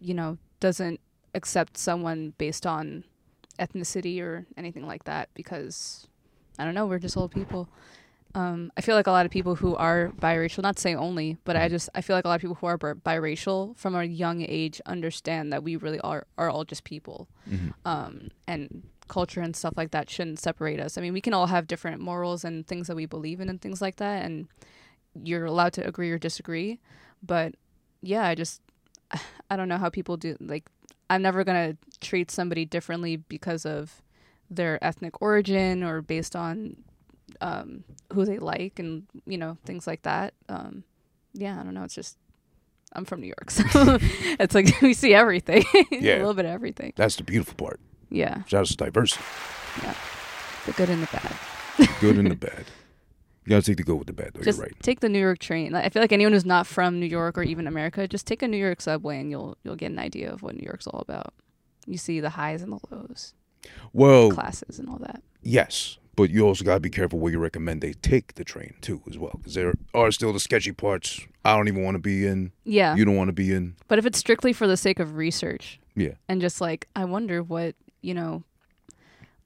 you know, doesn't accept someone based on ethnicity or anything like that because I don't know, we're just old people. Um, I feel like a lot of people who are biracial, not to say only, but I just I feel like a lot of people who are biracial from a young age understand that we really are are all just people Mhm. um, and culture and stuff like that shouldn't separate us. I mean, we can all have different morals and things that we believe in and things like that, and you're allowed to agree or disagree. But yeah, I just I don't know how people do. Like, I'm never gonna treat somebody differently because of their ethnic origin or based on um, who they like and you know things like that. Um, yeah, I don't know. It's just I'm from New York, so it's like we see everything, Yeah. a little bit of everything. That's the beautiful part. Yeah, Shout out to diversity, Yeah, the good and the bad. good and the bad. You gotta take the good with the bad, though. just You're right. take the New York train. I feel like anyone who's not from New York or even America, just take a New York subway and you'll you'll get an idea of what New York's all about. You see the highs and the lows, Well, classes and all that. Yes, but you also gotta be careful where you recommend they take the train too, as well, because there are still the sketchy parts. I don't even want to be in. Yeah, You don't want to be in. but if it's strictly for the sake of research Yeah, and just like I wonder what you know,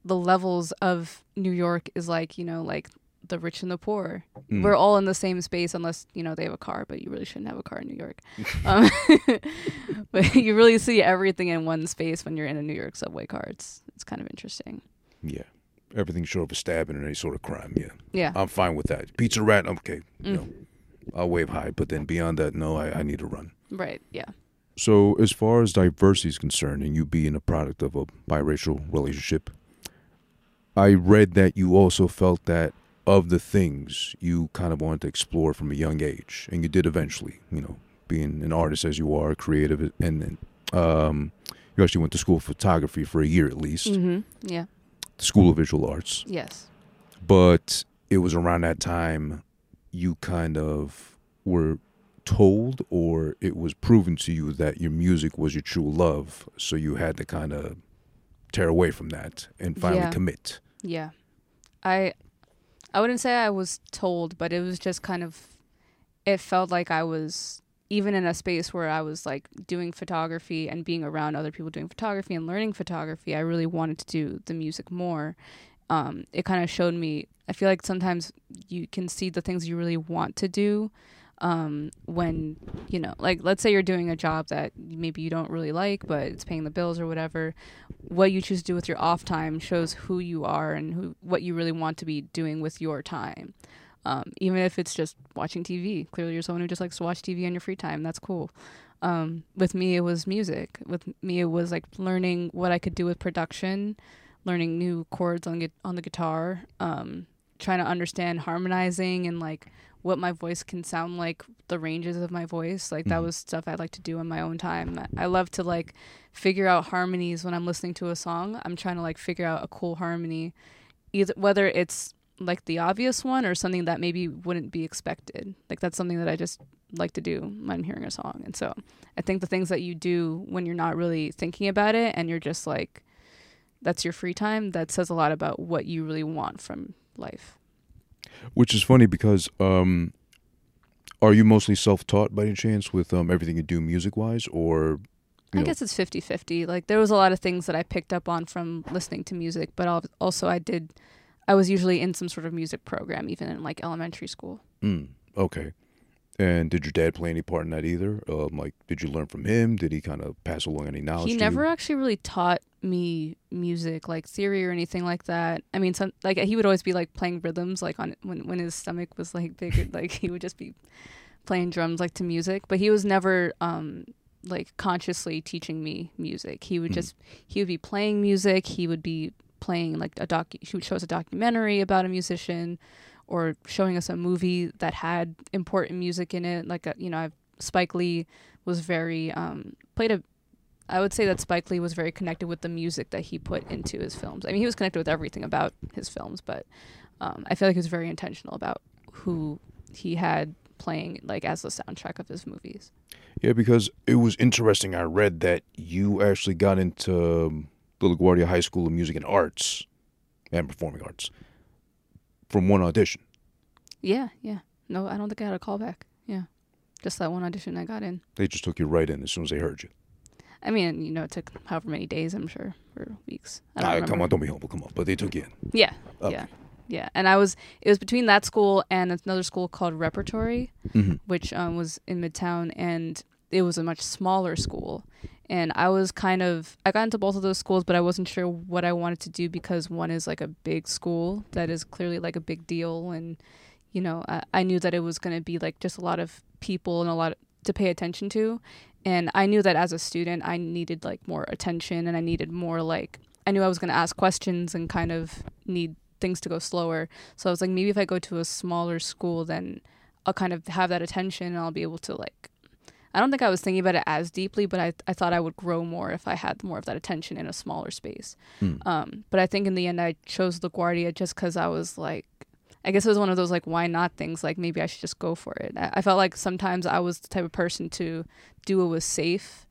the levels of New York is like. You know, like the rich and the poor. Mm. We're all in the same space unless you know they have a car, but you really shouldn't have a car in New York. um, but you really see everything in one space when you're in a New York subway car. It's it's kind of interesting. yeah. Everything short of a stabbing or any sort of crime. Yeah, Yeah. I'm fine with that. Pizza rat. Okay, you Mm. know, I'll wave high, but then beyond that, no, I, I need to run. Right. Yeah. So, as far as diversity is concerned, and you being a product of a biracial relationship, I read that you also felt that of the things you kind of wanted to explore from a young age, and you did eventually. You know, being an artist as you are, creative, and then um, you actually went to school for photography for a year at least, Mm-hmm. Yeah. The School of Visual Arts. Yes. But it was around that time you kind of were told or it was proven to you that your music was your true love. So you had to kind of tear away from that and finally Yeah. commit. Yeah. I I wouldn't say I was told, but it was just kind of it felt like I was even in a space where I was like doing photography and being around other people doing photography and learning photography, I really wanted to do the music more. Um, it kind of showed me. I feel like sometimes you can see the things you really want to do, um, when you know like let's say you're doing a job that maybe you don't really like but it's paying the bills or whatever what you choose to do with your off time shows who you are and who what you really want to be doing with your time um, even if it's just watching tv clearly you're someone who just likes to watch tv on your free time. That's cool. Um, with me it was music. With me it was like learning what i could do with production learning new chords on on the guitar um, trying to understand harmonizing and like what my voice can sound like the ranges of my voice. Like that Mhm. was stuff i like to do in my own time. I love to like figure out harmonies when i'm listening to a song. I'm trying to like figure out a cool harmony. Either whether it's like the obvious one or something that maybe wouldn't be expected. Like that's something that i just like to do when i'm hearing a song. And so i think the things that you do when you're not really thinking about it and you're just like that's your free time that says a lot about what you really want from life. Which is funny because um, are you mostly self-taught by any chance with um, everything you do music-wise, or I know, guess it's 50-50. Like there was a lot of things that I picked up on from listening to music, but al- also I did I was usually in some sort of music program even in like elementary school. Mm, okay. And did your dad play any part in that either? Um, like, did you learn from him? Did he kind of pass along any knowledge? he never You? actually really taught me music like theory or anything like that. I mean some like he would always be like playing rhythms like on when when his stomach was like bigger like he would just be playing drums like to music, but he was never um like consciously teaching me music. He would Mm. just he would be playing music, he would be playing like a doc she would show us a documentary about a musician or showing us a movie that had important music in it like a, you know I've, Spike Lee was very um played a I would say that Spike Lee was very connected with the music that he put into his films. I mean, he was connected with everything about his films, but um, I feel like he was very intentional about who he had playing like as the soundtrack of his movies. Yeah, because it was interesting. I read that you actually got into um, the LaGuardia High School of Music and Arts and Performing Arts from one audition. Yeah, yeah. No, I don't think I had a callback. Yeah, just that one audition I got in. They just took you right in as soon as they heard you. I mean, you know, it took however many days, I'm sure, or weeks. I don't Ah, remember. come on, don't be humble. Come on, but they took you in. Yeah, Okay. yeah, yeah. And I was it was between that school and another school called Repertory, Mhm. which um, was in Midtown, and it was a much smaller school. And I was kind of I got into both of those schools, but I wasn't sure what I wanted to do because one is like a big school that is clearly like a big deal, and you know I, I knew that it was going to be like just a lot of people and a lot to pay attention to, and I knew that as a student I needed like more attention and I needed more like I knew I was going to ask questions and kind of need things to go slower. So I was like, maybe if I go to a smaller school, then I'll kind of have that attention and I'll be able to like. I don't think I was thinking about it as deeply, but I I thought I would grow more if I had more of that attention in a smaller space. Hmm. Um, but I think in the end I chose LaGuardia just because I was like, I guess it was one of those like why not things. Like maybe I should just go for it. I, I felt like sometimes I was the type of person to do what was safe,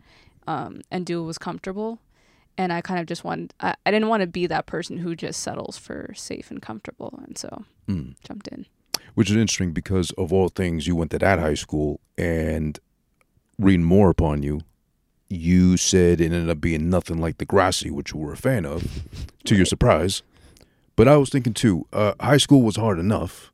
um, and do what was comfortable and I kind of just wanted I, I didn't want to be that person who just settles for safe and comfortable and so Mm. jumped in. Which is interesting because of all things, you went to that high school, and reading more upon you, you said it ended up being nothing like Degrassi, which you were a fan of, to your surprise. But I was thinking too, uh, high school was hard enough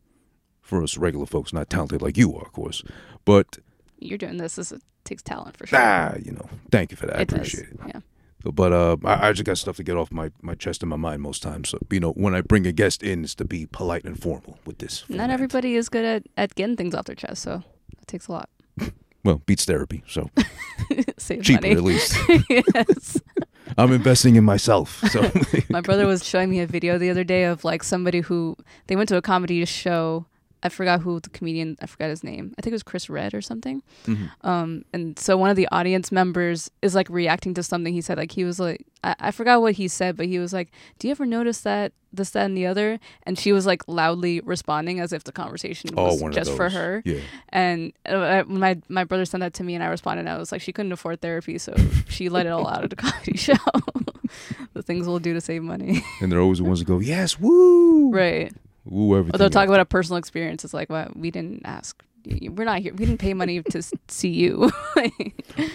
for us regular folks, not talented like you are, of course. But You're doing this this takes talent for sure. ah, you know, thank you for that. I It does, appreciate it. Yeah. But uh, I, I just got stuff to get off my, my chest and my mind most times. So, you know, when I bring a guest in, it's to be polite and formal with this. Not everybody is good at, at getting things off their chest, so it takes a lot. Well, beats therapy, so cheaper money. at least. yes. I'm investing in myself. So My brother was showing me a video the other day of like somebody who they went to a comedy show. I forgot who the comedian. I forgot his name. I think it was Chris Redd or something. Mhm. Um, and so one of the audience members is like reacting to something he said. Like he was like, I, I forgot what he said, but he was like, "Do you ever notice that this, that, and the other?" And she was like loudly responding as if the conversation oh, was just for her. Yeah. And uh, my my brother sent that to me, and I responded. I was like, she couldn't afford therapy, so she let it all out at a comedy show. the things we'll do to save money, And they're always the ones that go, yes, woo, right? Woo, everything. They'll talk about a personal experience. It's like, well, we didn't ask we're not here. We didn't pay money to see you.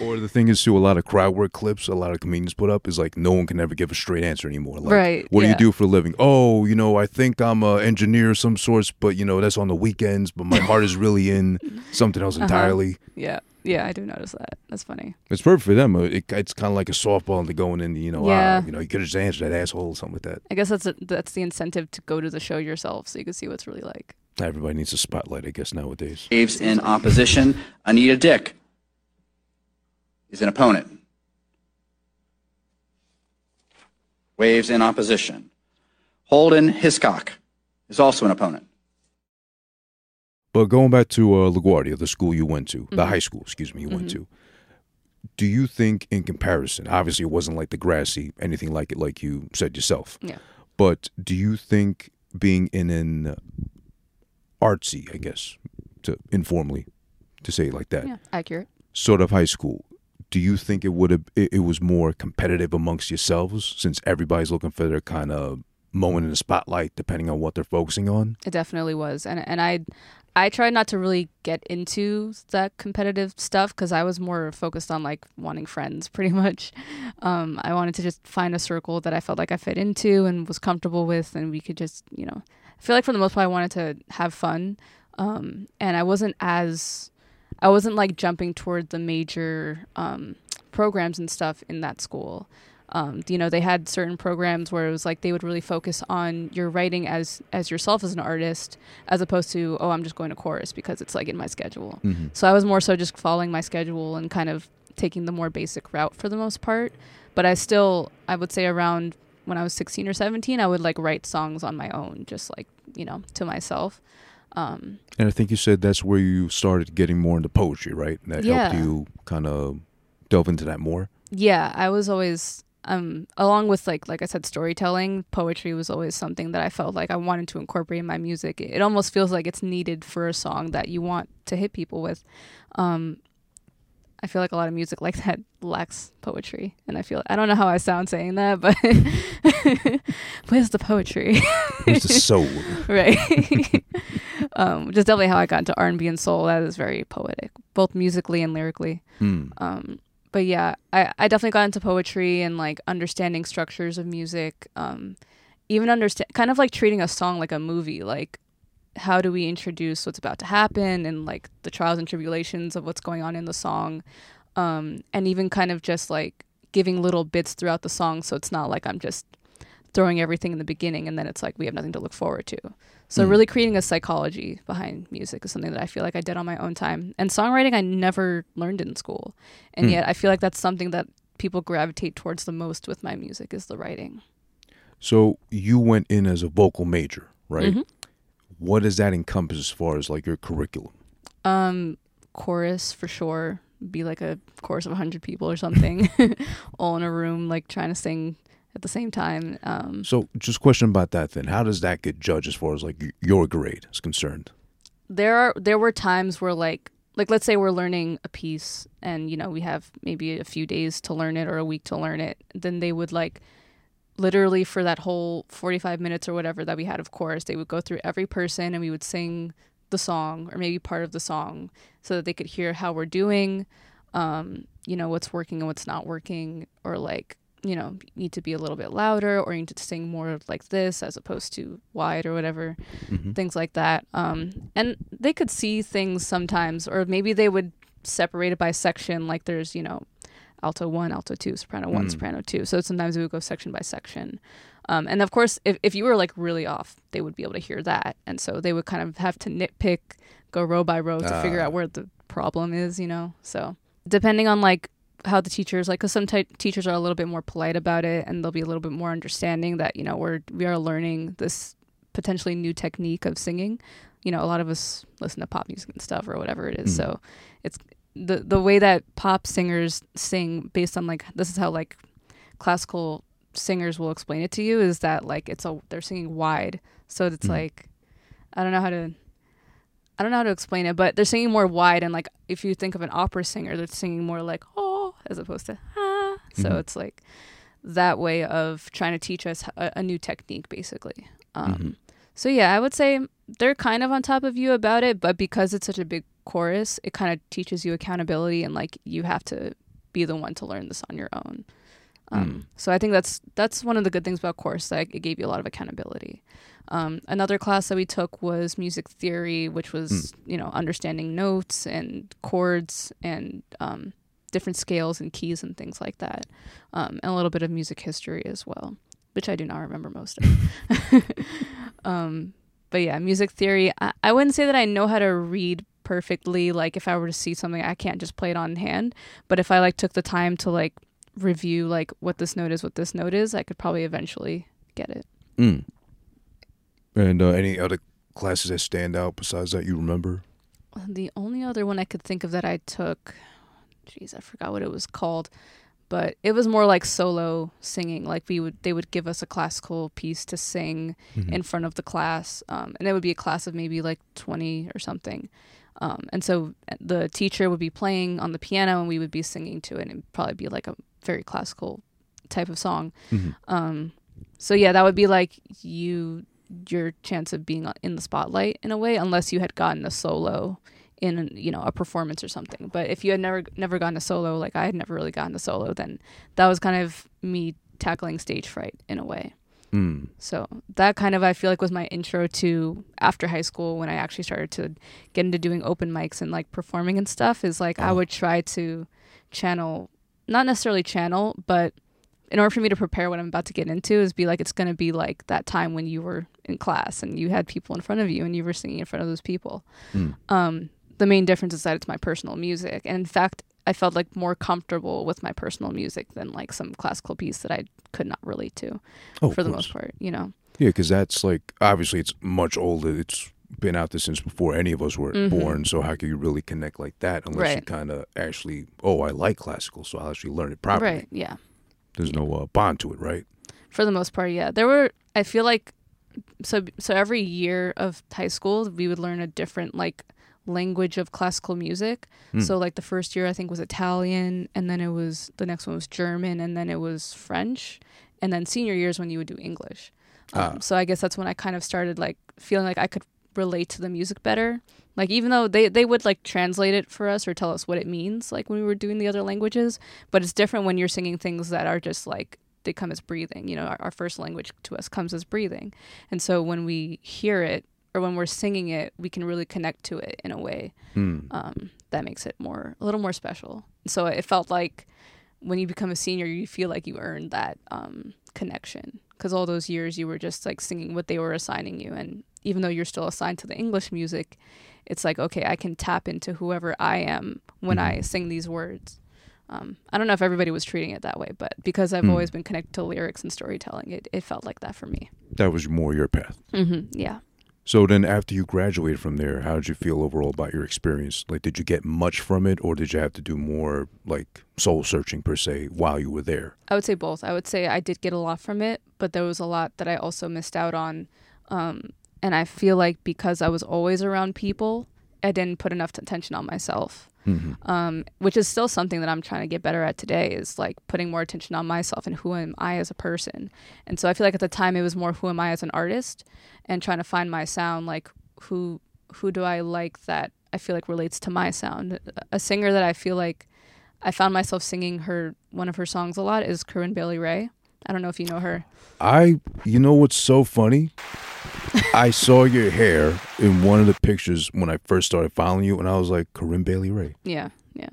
Or the thing is, too, a lot of crowd work clips a lot of comedians put up is like no one can ever give a straight answer anymore. Like, Right, What do you do for a living? Oh, you know, I think I'm an engineer of some sorts, but you know, that's on the weekends. But my heart is really in something else Uh-huh. entirely. yeah, yeah, I do notice that. That's funny. It's perfect for them. Uh, It, it's kind of like a softball into going in. You know, Yeah. ah, you know, you could have just answered that asshole or something like that. I guess that's a, that's the incentive to go to the show yourself, so you can see what's really like. Everybody needs a spotlight, I guess, nowadays. Waves in opposition. Anita Dick is an opponent. Waves in opposition. Holden Hiscock is also an opponent. But going back to uh, LaGuardia, the school you went to, the Mhm. high school, excuse me, you went Mhm. to. Do you think, in comparison, obviously it wasn't like Degrassi, anything like it, like you said yourself. Yeah. But do you think being in an artsy, I guess, to informally, to say it like that, Yeah, accurate. sort of high school, do you think it would have it, it was more competitive amongst yourselves since everybody's looking for their kind of moment in the spotlight, depending on what they're focusing on? It definitely was, and and I, I tried not to really get into that competitive stuff because I was more focused on like wanting friends, pretty much. Um, I wanted to just find a circle that I felt like I fit into and was comfortable with, and we could just, you know, I feel like for the most part I wanted to have fun, um, and I wasn't as, I wasn't like jumping toward the major um, programs and stuff in that school. Um, you know they had certain programs where it was like they would really focus on your writing as as yourself as an artist as opposed to oh i'm just going to chorus because it's like in my schedule. Mm-hmm. so i was more so just following my schedule and kind of taking the more basic route for the most part. But i still i would say around when i was 16 or 17 i would like write songs on my own just like you know to myself um, And I think you said that's where you started getting more into poetry, right? That helped you kind of delve into that more. yeah i was always um along with like like i said storytelling poetry was always something that i felt like i wanted to incorporate in my music it almost feels like it's needed for a song that you want to hit people with um i feel like a lot of music like that lacks poetry and i feel i don't know how i sound saying that but where's the poetry Where's the soul? right um which is definitely how i got into r&b and soul that is very poetic both musically and lyrically Hmm. um but yeah I, I definitely got into poetry and like understanding structures of music um even understand kind of like treating a song like a movie like how do we introduce what's about to happen and like the trials and tribulations of what's going on in the song um and even kind of just like giving little bits throughout the song so it's not like i'm just throwing everything in the beginning and then it's like we have nothing to look forward to so Mm. really creating a psychology behind music is something that I feel like I did on my own time. And songwriting I never learned in school. And Hmm. yet I feel like that's something that people gravitate towards the most with my music is the writing. So you went in as a vocal major, right? Mhm. What does that encompass as far as like your curriculum? Um chorus for sure. Be like a chorus of 100 people or something all in a room like trying to sing at the same time. Um So just question about that then. How does that get judged as far as like your grade is concerned? there are there were times where like like let's say we're learning a piece and you know we have maybe a few days to learn it or a week to learn it then they would like literally for that whole 45 minutes or whatever that we had of course they would go through every person and we would sing the song or maybe part of the song so that they could hear how we're doing um you know what's working and what's not working or like you know you need to be a little bit louder or you need to sing more like this as opposed to wide or whatever things like that. Um, and they could see things sometimes, or maybe they would separate it by section. Like there's, you know, alto one, alto two, soprano one, Mm. soprano two. So sometimes we would go section by section. Um, and of course, if, if you were like really off, they would be able to hear that. And so they would kind of have to nitpick, go row by row to figure Ah. out where the problem is, you know? So depending on like how the teachers like because some t- teachers are a little bit more polite about it and they'll be a little bit more understanding that you know we're we are learning this potentially new technique of singing you know a lot of us listen to pop music and stuff or whatever it is Mm. so it's the the way that pop singers sing based on like this is how like classical singers will explain it to you is that like it's a they're singing wide so it's Mhm. like i don't know how to I don't know how to explain it, but they're singing more wide, and like if you think of an opera singer, they're singing more like oh, as opposed to ah. So Mhm. it's like that way of trying to teach us a, a new technique, basically. Um, Mhm. So yeah, I would say they're kind of on top of you about it, but because it's such a big chorus, it kind of teaches you accountability and like you have to be the one to learn this on your own. Um, So I think that's that's one of the good things about course that it gave you a lot of accountability. Um, another class that we took was music theory, which was you know understanding notes and chords and um, different scales and keys and things like that, um, and a little bit of music history as well, which I do not remember most of. um, but yeah, music theory. I, I wouldn't say that I know how to read perfectly. Like if I were to see something, I can't just play it on hand. But if I like took the time to like review like what this note is, what this note is, I could probably eventually get it. Mm. And uh, any other classes that stand out besides that you remember? The only other one I could think of that I took, jeez, I forgot what it was called, but it was more like solo singing. Like we would, they would give us a classical piece to sing in front of the class, um, and it would be a class of maybe like twenty or something. Um, and so the teacher would be playing on the piano, and we would be singing to it, and it'd probably be like a very classical type of song. Um, so yeah, that would be like you your chance of being in the spotlight in a way, unless you had gotten a solo in you know a performance or something. But if you had never never gotten a solo, like I had never really gotten a solo, then that was kind of me tackling stage fright in a way. Mm. So that kind of I feel like was my intro to after high school when I actually started to get into doing open mics and like performing and stuff is like I would try to channel not necessarily channel, but in order for me to prepare what I'm about to get into is be like it's going to be like that time when you were in class and you had people in front of you and you were singing in front of those people. Um, the main difference is that it's my personal music, and in fact, I felt like more comfortable with my personal music than like some classical piece that I could not relate to Oh, for the most part. You know. Yeah, because that's like obviously it's much older. It's been out there since before any of us were born. So how can you really connect like that unless you Mm-hmm. Kind of actually, oh, I like classical, so I'll actually learn it properly. Right. Yeah. There's no uh, bond to it, right? For the most part, yeah. There were. I feel like so so every year of high school we would learn a different like language of classical music. So like the first year I think was Italian, and then it was the next one was German, and then it was French, and then senior years when you would do English. Um, So I guess that's when I kind of started like feeling like I could relate to the music better. Like even though they they would like translate it for us or tell us what it means, like when we were doing the other languages, but it's different when you're singing things that are just like they come as breathing. You know, our, our first language to us comes as breathing, and so when we hear it or when we're singing it, we can really connect to it in a way um, that makes it more a little more special. So it felt like when you become a senior, you feel like you earned that um, connection because all those years you were just like singing what they were assigning you, and even though you're still assigned to the English music, it's like okay, I can tap into whoever I am when I sing these words. Um, I don't know if everybody was treating it that way, but because I've always been connected to lyrics and storytelling, it, it felt like that for me. That was more your path. hmm Yeah. So then, after you graduated from there, how did you feel overall about your experience? Like, did you get much from it, or did you have to do more like soul searching per se while you were there? I would say both. I would say I did get a lot from it, but there was a lot that I also missed out on. Um, and I feel like because I was always around people, I didn't put enough attention on myself. Um, which is still something that I'm trying to get better at today is like putting more attention on myself and who am I as a person. And so I feel like at the time it was more who am I as an artist and trying to find my sound, like who who do I like that I feel like relates to my sound. A singer that I feel like I found myself singing her one of her songs a lot is Corinne Bailey Rae. I don't know if you know her. I, you know what's so funny? I saw your hair in one of the pictures when I first started following you, and I was like, Corinne Bailey Rae. Yeah, yeah,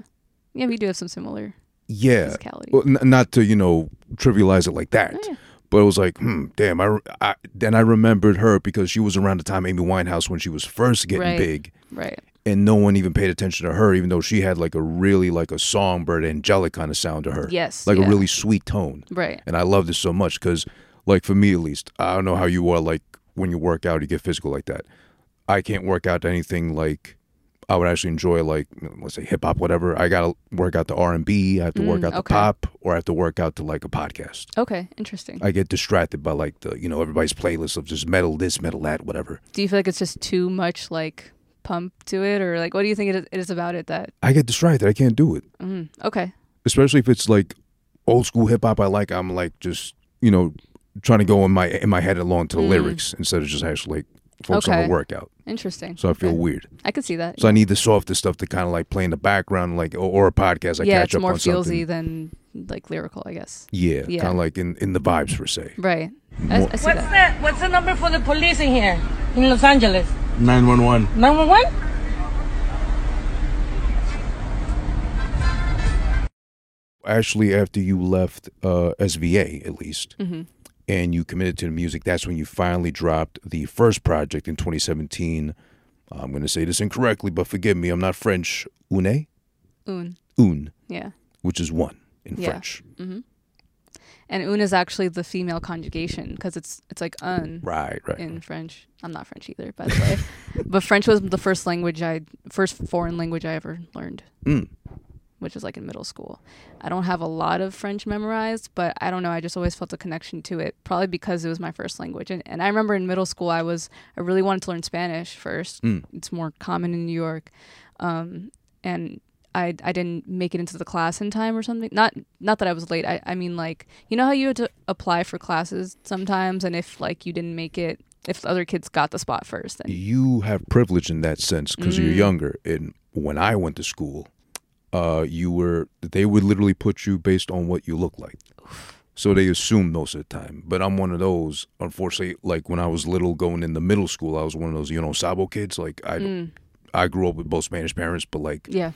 yeah. We do have some similar. Yeah. Physicality. Well, n- not to, you know, trivialize it like that. Oh, yeah. But it was like, hmm, damn. I, I then I remembered her because she was around the time Amy Winehouse when she was first getting Right. big, Right. and no one even paid attention to her, even though she had like a really like a songbird, angelic kind of sound to her. Yes, like yeah. a really sweet tone. Right. And I loved it so much because, like for me at least, I don't know how you are. Like when you work out, you get physical like that. I can't work out to anything like I would actually enjoy, like let's say hip hop, whatever. I gotta work out the R and B. I have to work Mm, out to okay. pop, or I have to work out to like a podcast. Okay. Interesting. I get distracted by like the you know everybody's playlist of just metal this, metal that, whatever. do you feel like it's just too much like pump to it, or like what do you think it is, about it that? I get distracted. I can't do it, Mm, okay. especially if it's like old school hip hop. I like. I'm like just you know trying to go in my in my head along to the lyrics instead of just actually like focus on. Okay. the workout. Interesting. So I feel Okay. weird. I could see that. So I need the softer stuff to kind of like play in the background, like or, or a podcast. I yeah, catch it's up more on feelsy something. than like lyrical, I guess. Yeah, Yeah. kind of like in in the vibes per se. Right. I, I see What's that. the What's the number for the police in here in Los Angeles? 911. Nine one one. Actually, after you left uh, SVA, at least, Mm-hmm. And you committed to the music, that's when you finally dropped the first project in 2017. I'm going to say this incorrectly, but forgive me. I'm not French. Une, Un. un, Yeah. which is one in Yeah. French. And un is actually the female conjugation because it's it's like un Right, right. in French. I'm not French either, by the way. but French was the first language I first foreign language I ever learned. Mm. Which is like in middle school. I don't have a lot of French memorized, but I don't know. I just always felt a connection to it, probably because it was my first language. And, and I remember in middle school, I was I really wanted to learn Spanish first. Mm. It's more common in New York, um, and I I didn't make it into the class in time or something. Not not that I was late. I I mean like you know how you had to apply for classes sometimes, and if like you didn't make it, if the other kids got the spot first, then you have privilege in that sense because Mm. you're younger. And when I went to school, uh, you were they would literally put you based on what you look like. So they assume most of the time. But I'm one of those. Unfortunately, like when I was little, going into middle school, I was one of those you know sabo kids. Like I, Mm. I grew up with both Spanish parents, but like yeah.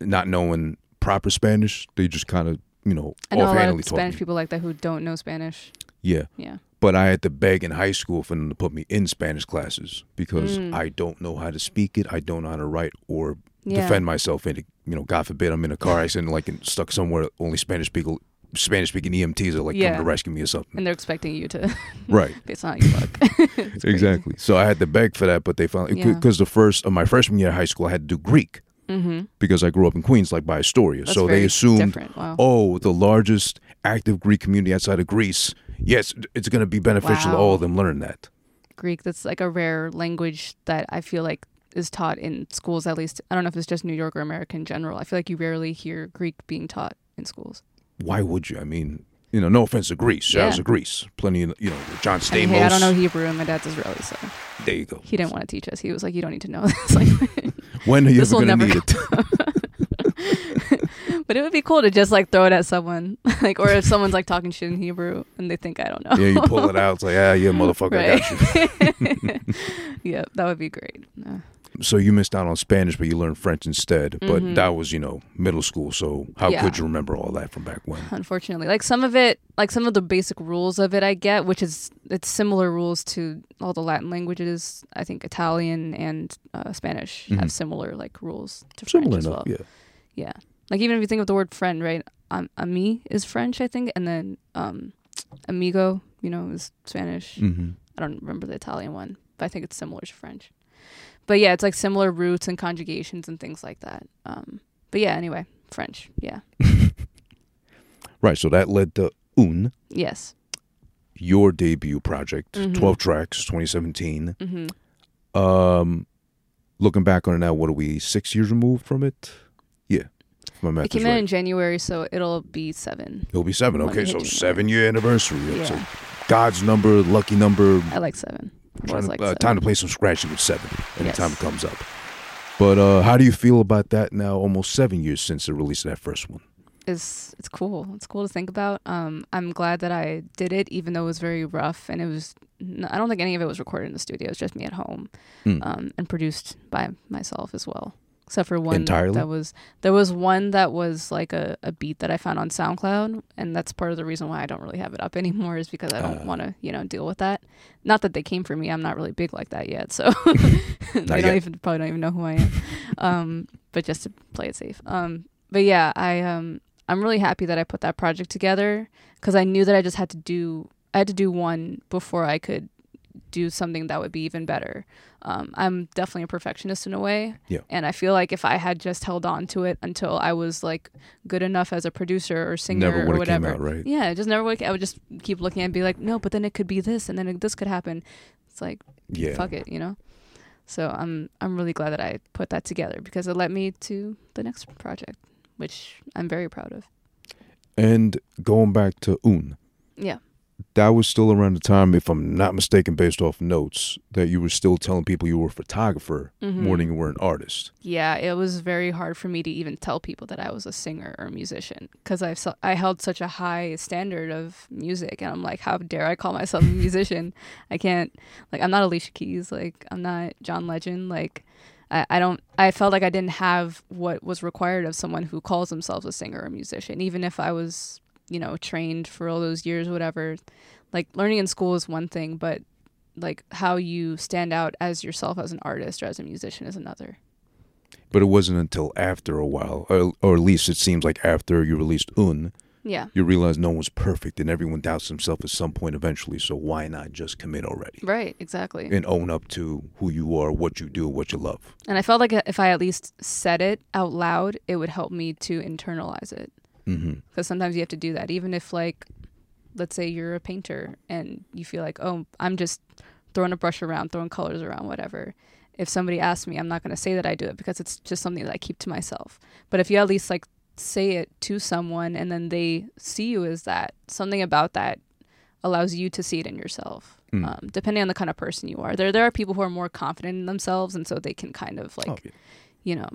not knowing proper Spanish, they just kind of you know I know a lot offhandedly of taught Spanish me. people like that who don't know Spanish. Yeah. Yeah. But I had to beg in high school for them to put me in Spanish classes because Mm. I don't know how to speak it. I don't know how to write or Yeah. defend myself in it. You know, God forbid I'm in a car accident, like and stuck somewhere only Spanish people. Spanish speaking EMTs are like Yeah. coming to rescue me or something. And they're expecting you to right. based on how you look. It's crazy. Exactly. So I had to beg for that, but they finally Yeah. because the first of my freshman year of high school I had to do Greek Mhm. because I grew up in Queens, like by Astoria. That's so they assumed. Wow. oh, the largest active Greek community outside of Greece. Yes, it's going to be beneficial to all of them learn that. Greek. That's like a rare language that I feel like is taught in schools. At least I don't know if it's just New York or America in general. I feel like you rarely hear Greek being taught in schools. why would you? I mean, you know, no offense to Greece. Shout out Yeah. to Greece. Plenty of, you know, John Stamos. I mean, hey, I don't know Hebrew, and my dad's Israeli, so There you go. he didn't want to teach us. He was like, "You don't need to know this." like, When are you ever going to need it? but it would be cool to just like throw it at someone, like, or if someone's like talking shit in Hebrew and they think I don't know. yeah, you pull it out. It's like, ah, yeah, motherfucker, I got you. yeah, that would be great. Uh, So you missed out on Spanish, but you learned French instead. But Mhm. that was, you know, middle school. So how Yeah. could you remember all that from back when? unfortunately, like some of it, like some of the basic rules of it, I get, which is it's similar rules to all the Latin languages. I think Italian and uh, Spanish Mhm. have similar like rules to Similar French as well. yeah. Yeah. Like even if you think of the word friend, right? Um, ami is French, I think, and then um, amigo, you know, is Spanish. Mm-hmm. I don't remember the Italian one, but I think it's similar to French. But yeah, it's like similar roots and conjugations and things like that. Um, but yeah, anyway, French. Yeah. Right. So that led to Un, Yes. your debut project, Mhm. 12 tracks, 2017. hmm Um, looking back on it now, what are we, six years removed from it? Yeah. My It came is out right. in January, so it'll be seven. It'll be seven. Okay, so seven year anniversary. Yeah. God's number, lucky number. I like seven. Trying like uh, time to play some scratching with seven anytime Yes. it comes up. But uh, how do you feel about that now? Almost seven years since the release of that first one. It's it's cool. It's cool to think about. Um, I'm glad that I did it, even though it was very rough and it was. I don't think any of it was recorded in the studio. It's just me at home, Mm. um, and produced by myself as well. Except for one Entirely? that was there was one that was like a, a beat that I found on SoundCloud, and that's part of the reason why I don't really have it up anymore is because I don't Ah. want to you know deal with that. Not that they came for me. I'm not really big like that yet, so they don't yet. even probably don't even know who I am. um, but just to play it safe. Um, but yeah, I um I'm really happy that I put that project together because I knew that I just had to do I had to do one before I could do something that would be even better. Um, I'm definitely a perfectionist in a way, Yeah. and I feel like if I had just held on to it until I was like good enough as a producer or singer Never or would've came whatever, out, right? yeah, it just never would. I would just keep looking and be like, no, but then it could be this, and then it, this could happen. It's like Yeah. fuck it, you know. So I'm I'm really glad that I put that together because it led me to the next project, which I'm very proud of. And going back to Un, Yeah. That was still around the time, if I'm not mistaken, based off notes, that you were still telling people you were a photographer Mm-hmm. more than you were an artist. Yeah, it was very hard for me to even tell people that I was a singer or a musician because I I held such a high standard of music, and I'm like, how dare I call myself a musician? I can't like I'm not Alicia Keys, like I'm not John Legend, like I, I don't I felt like I didn't have what was required of someone who calls themselves a singer or musician, even if I was you know trained for all those years, whatever. Like learning in school is one thing, but like how you stand out as yourself as an artist or as a musician is another. But it wasn't until after a while, or, or at least it seems like after you released Un, Yeah. you realize no one's perfect and everyone doubts himself at some point eventually. So why not just commit already Right, exactly. and own up to who you are, what you do, what you love? And I felt like if I at least said it out loud, it would help me to internalize it. Mm-hmm. Because sometimes you have to do that. Even if, like, let's say you're a painter and you feel like, oh, I'm just throwing a brush around, throwing colors around, whatever. If somebody asks me, I'm not going to say that I do it because it's just something that I keep to myself. But if you at least, like, say it to someone and then they see you as that, something about that allows you to see it in yourself. Um, depending on the kind of person you are, there there are people who are more confident in themselves, and so they can kind of like Oh, you know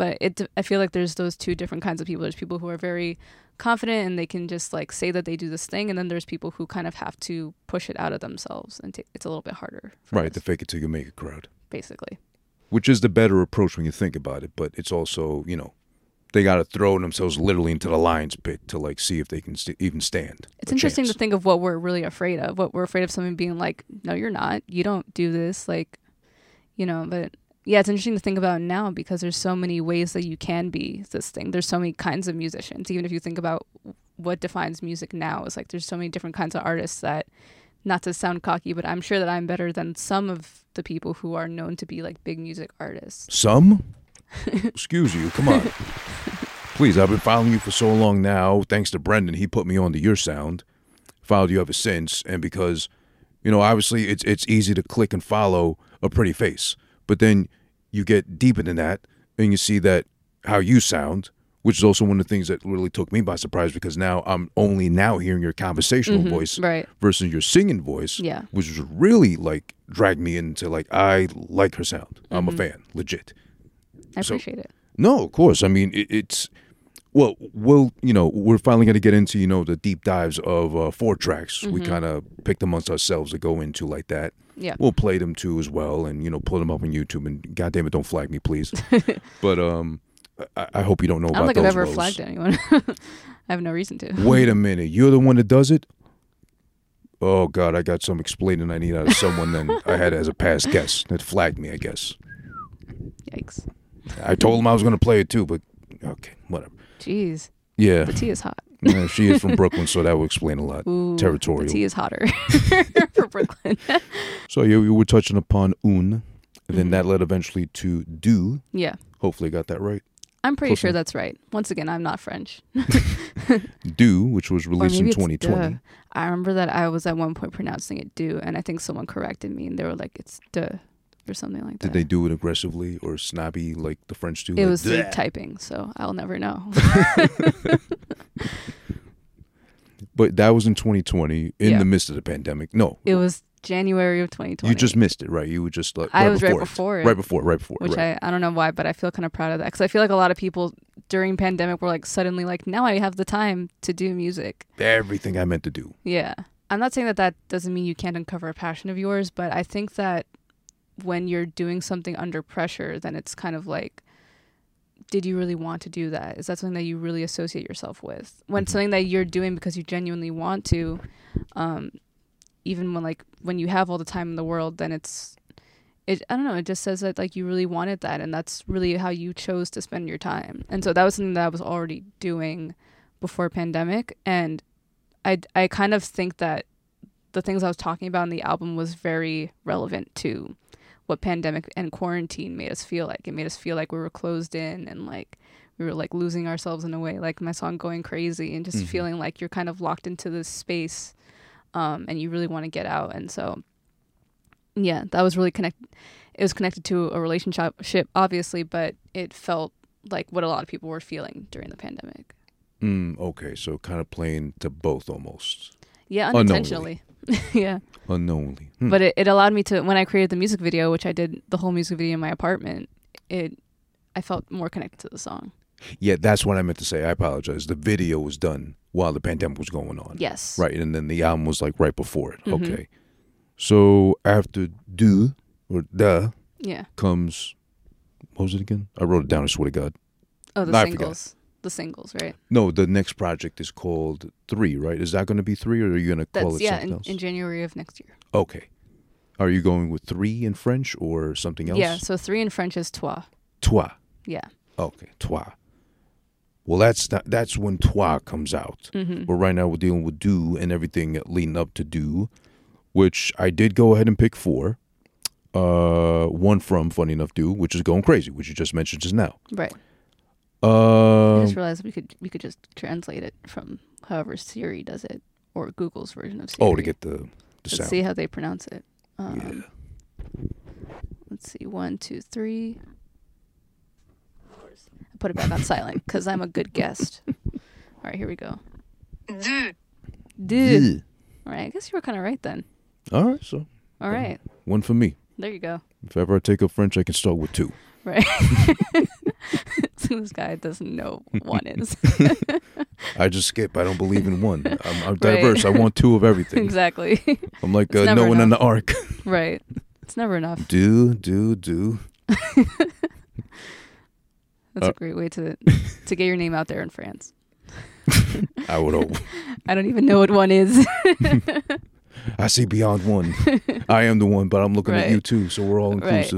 but it i feel like there's those two different kinds of people there's people who are very confident and they can just like say that they do this thing and then there's people who kind of have to push it out of themselves and ta it's a little bit harder Right, us, to fake it till you make it crowd. basically which is the better approach when you think about it. But it's also, you know, they got to throw themselves literally into the lion's pit to like see if they can st- even stand. it's interesting chance. to think of what we're really afraid of what we're afraid of someone being like no you're not you don't do this like you know but yeah it's interesting to think about now because there's so many ways that you can be this thing there's so many kinds of musicians even if you think about what defines music now it's like there's so many different kinds of artists that not to sound cocky but i'm sure that i'm better than some of the people who are known to be like big music artists Some? Excuse you. Come on. Please, I've been following you for so long now. Thanks to Brendan, he put me on to your sound. Followed you ever since, and because, you know, obviously it's it's easy to click and follow a pretty face, but then you get deeper than that, and you see that how you sound, which is also one of the things that really took me by surprise because now I'm only now hearing your conversational voice right versus your singing voice, Yeah. which was really like dragged me into like I like her sound. I'm Mm-hmm. a fan, legit. i So- appreciate it No, of course. I mean, it, it's well, we'll you know we're finally going to get into you know the deep dives of uh, four tracks. We kind of picked amongst ourselves to go into like that. Mm-hmm. Yeah. we'll play them too as well, and you know pull them up on YouTube. And goddamn it, don't flag me, please. but um, I, I hope you don't know i don't about think i've ever woes. flagged anyone i have no reason to Wait a minute, you're the one that does it. Oh God, I got some explaining I need out of someone. Then I had as a past guest that flagged me. I guess yikes I told him I was going to play it too, but okay, whatever. Jeez Yeah, the tea is hot Yeah, she is from Brooklyn, so that would explain a lot. Ooh, Territorial. The tea is hotter for Brooklyn. So you, you were touching upon un, and Mm-hmm. then that led eventually to do. yeah, Hopefully, I got that right. I'm pretty Close sure enough. that's right. Once again, I'm not French. Do, which was released in 2020. duh. I remember that I was at one point pronouncing it do, and I think someone corrected me, and they were like, "It's duh," or something like that. Did they do it aggressively or snobby like the French do? It Like, was typing, so I'll never know. But that was in 2020, in Yeah. the midst of the pandemic. No, it was January of 2020. you just missed it, right? You were just like I right was right before before it. it. right before, right before, which right. I, I don't know why, but I feel kind of proud of that because I feel like a lot of people during pandemic were like suddenly like now I have the time to do music. Everything I meant to do. Yeah. I'm not saying that that doesn't mean you can't uncover a passion of yours, but I think that when you're doing something under pressure, then it's kind of like, did you really want to do that? Is that something that you really associate yourself with? When Mm-hmm. something that you're doing because you genuinely want to, um, even when like when you have all the time in the world, then it's, it I don't know. It just says that like you really wanted that, and that's really how you chose to spend your time. And so that was something that I was already doing before pandemic, and I I kind of think that the things I was talking about in the album was very relevant to what pandemic and quarantine made us feel like. It made us feel like we were closed in and like we were like losing ourselves in a way. Like my song "Going Crazy" and just feeling like you're kind of locked into this space, um, and you really want to get out. And so, yeah, that was really connected. It was connected to a relationship, obviously, but it felt like what a lot of people were feeling during the pandemic. Mm, okay, so kind of playing to both almost. Yeah, unintentionally. yeah. Unknowingly. Hmm. But it, it allowed me to when I created the music video, which I did the whole music video in my apartment, it I felt more connected to the song. yeah, that's what I meant to say. I apologize. The video was done while the pandemic was going on. Yes. Right, and then the album was like right before it. Mhm. Okay. So after do or da, Yeah. comes what was it again? I wrote it down, I swear to God. Oh, the No, singles. The singles, right? No, the next project is called Three, right? Is that gonna be three or are you gonna call That's it yeah, something in, else? in January of next year. okay. Are you going with three in French or something else? Yeah, so three in French is toi. Toi. Yeah. Okay, toi. Well, that's not, that's when toi comes out. Mm-hmm. But right now we're dealing with do and everything leading up to do, which I did go ahead and pick four. Uh, one from Funny Enough Do, which is going crazy, which you just mentioned just now. Right. I Uh, just realized we could we could just translate it from however Siri does it or Google's version of Siri. oh, to get the the Let's sound. see how they pronounce it. Um, Let's see. One, two, three. I put it back on silent because I'm a good guest. All right, here we go. Du. Dude. All right, I guess you were kind of right then. All right, so All right, one for me. there you go. If ever I take up French, I can start with two. Right. so this guy doesn't know one is. I just skip. I don't believe in one. I'm, I'm Right. diverse. I want two of everything. exactly. I'm like uh, never Noah in the ark. right. It's never enough. do, do, do. That's Uh, a great way to to get your name out there in France. I would hope. I don't even know what one is. I see beyond one. I am the one, but I'm looking at you too, so we're all Right.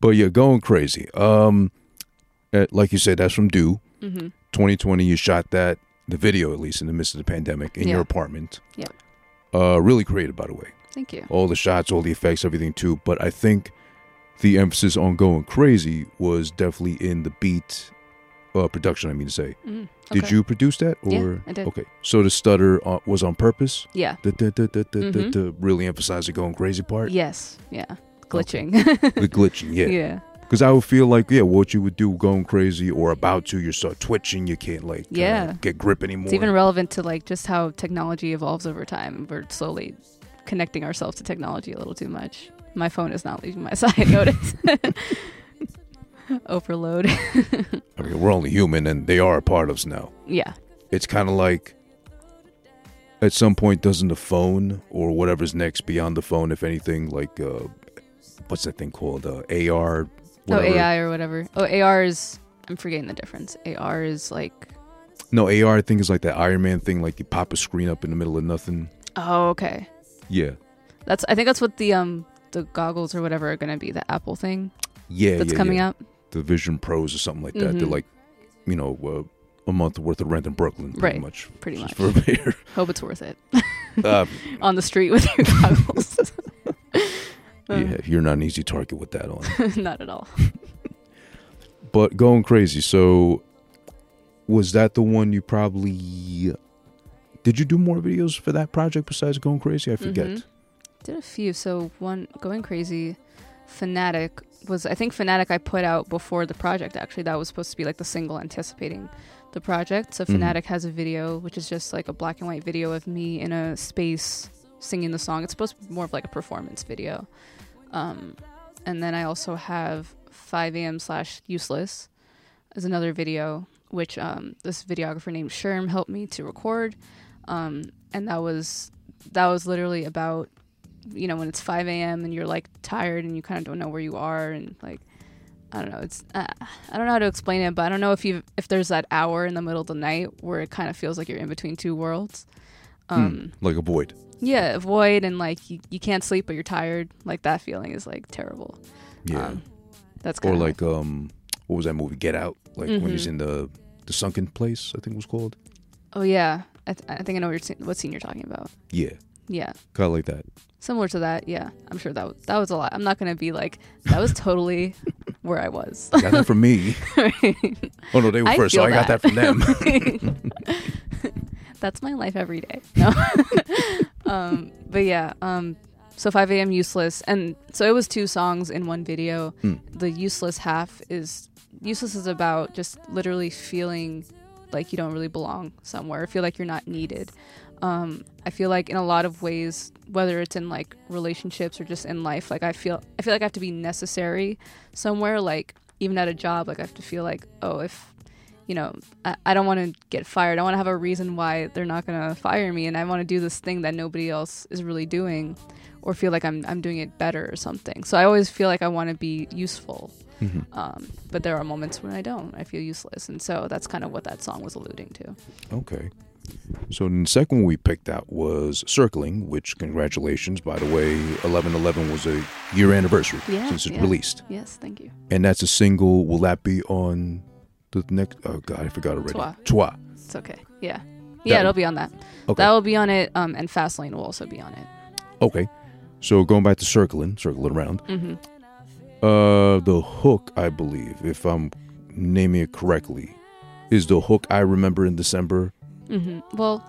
But yeah, going crazy. Um, uh, like you said, that's from Do. hmm 2020, you shot that, the video at least, in the midst of the pandemic in your apartment. Yep. Uh, really creative, by the way. Thank you. All the shots, all the effects, everything too. But I think the emphasis on going crazy was definitely in the beat uh, production. I mean to say, Mm, did you produce that Yeah, or I did. okay? So the stutter uh, was on purpose. Yeah. The, the, the, the, the, the, Mhm. the really emphasize the going crazy part. Yes. Yeah. Glitching. The glitching, yeah. yeah. Because I would feel like, yeah, what you would do going crazy or about to, you start twitching, you can't like uh, Yeah. get grip anymore. It's even relevant to like just how technology evolves over time. We're slowly connecting ourselves to technology a little too much. My phone is not leaving my side. Notice. Overload. I mean, we're only human and they are a part of us now. yeah. It's kind of like at some point, doesn't the phone or whatever's next beyond the phone, if anything, like, uh, what's that thing called? Uh, AR? Oh. AI or whatever. Oh, AR is. I'm forgetting the difference. AR is like. No, AR, I think, is like that Iron Man thing, like you pop a screen up in the middle of nothing. Oh, okay. Yeah. That's. I think that's what the um the goggles or whatever are gonna be. The Apple thing Yeah. that's yeah, coming yeah. up. The Vision Pros or something like that. They're Mhm. like, you know, uh, a month worth of rent in Brooklyn, pretty Right, much. pretty much. For a pair. Hope it's worth it. uh, On the street with your goggles. yeah, you're not an easy target with that on. Not at all. but going crazy. So, was that the one you probably? Did you do more videos for that project besides going crazy? I forget. Mhm. Did a few. So one going crazy, fanatic was I think fanatic I put out before the project. Actually, that was supposed to be like the single anticipating the project. So fanatic has a video which is just like a black and white video of me in a space singing the song. It's supposed to be more of like a performance video. Um, and then I also have 5 a.m. slash useless is another video which um, this videographer named Sherm helped me to record. Um, and that was that was literally about you know when it's 5 a.m and you're like tired and you kind of don't know where you are and like i don't know it's uh, i don't know how to explain it but i don't know if you if there's that hour in the middle of the night where it kind of feels like you're in between two worlds um Like a void. Yeah void and like you, you can't sleep but you're tired like that feeling is like terrible Yeah. um, that's or of like um, what was that movie? Get Out. Like when he's Mhm. in the the sunken place. I think it was called. oh yeah I, th- I think i know what, you're, what scene you're talking about Yeah. yeah Kind of like that. similar to that yeah i'm sure that was, that was a lot i'm not gonna be like that was totally where i was Got that from me. Oh no, they were I first, so I got that from them. That's my life every day. No. um, but yeah, um, so 5 a.m. useless, and so it was two songs in one video. Hmm. The useless half is useless is about just literally feeling like you don't really belong somewhere, feel like you're not needed. Um, I feel like in a lot of ways, whether it's in like relationships or just in life, like I feel I feel like I have to be necessary somewhere. Like even at a job, like I have to feel like oh if you know I, I don't want to get fired, I want to have a reason why they're not gonna fire me, and I want to do this thing that nobody else is really doing, or feel like I'm I'm doing it better or something. So I always feel like I want to be useful. Um, but there are moments when I don't. I feel useless, and so that's kind of what that song was alluding to. Okay. So the second one we picked out was Circling, which congratulations, by the way, eleven eleven was a year anniversary Yeah, since it yeah. released. Yes, thank you. And that's a single. Will that be on the next oh god, I forgot already. Trois. Trois. It's okay. Yeah, yeah, That- it'll be on that. Okay. That will be on it. Um, and Fastlane will also be on it. Okay. So going back to circling, circling around. hmm Uh the hook, I believe, if I'm naming it correctly, is the hook I remember in December. Mm-hmm. Well,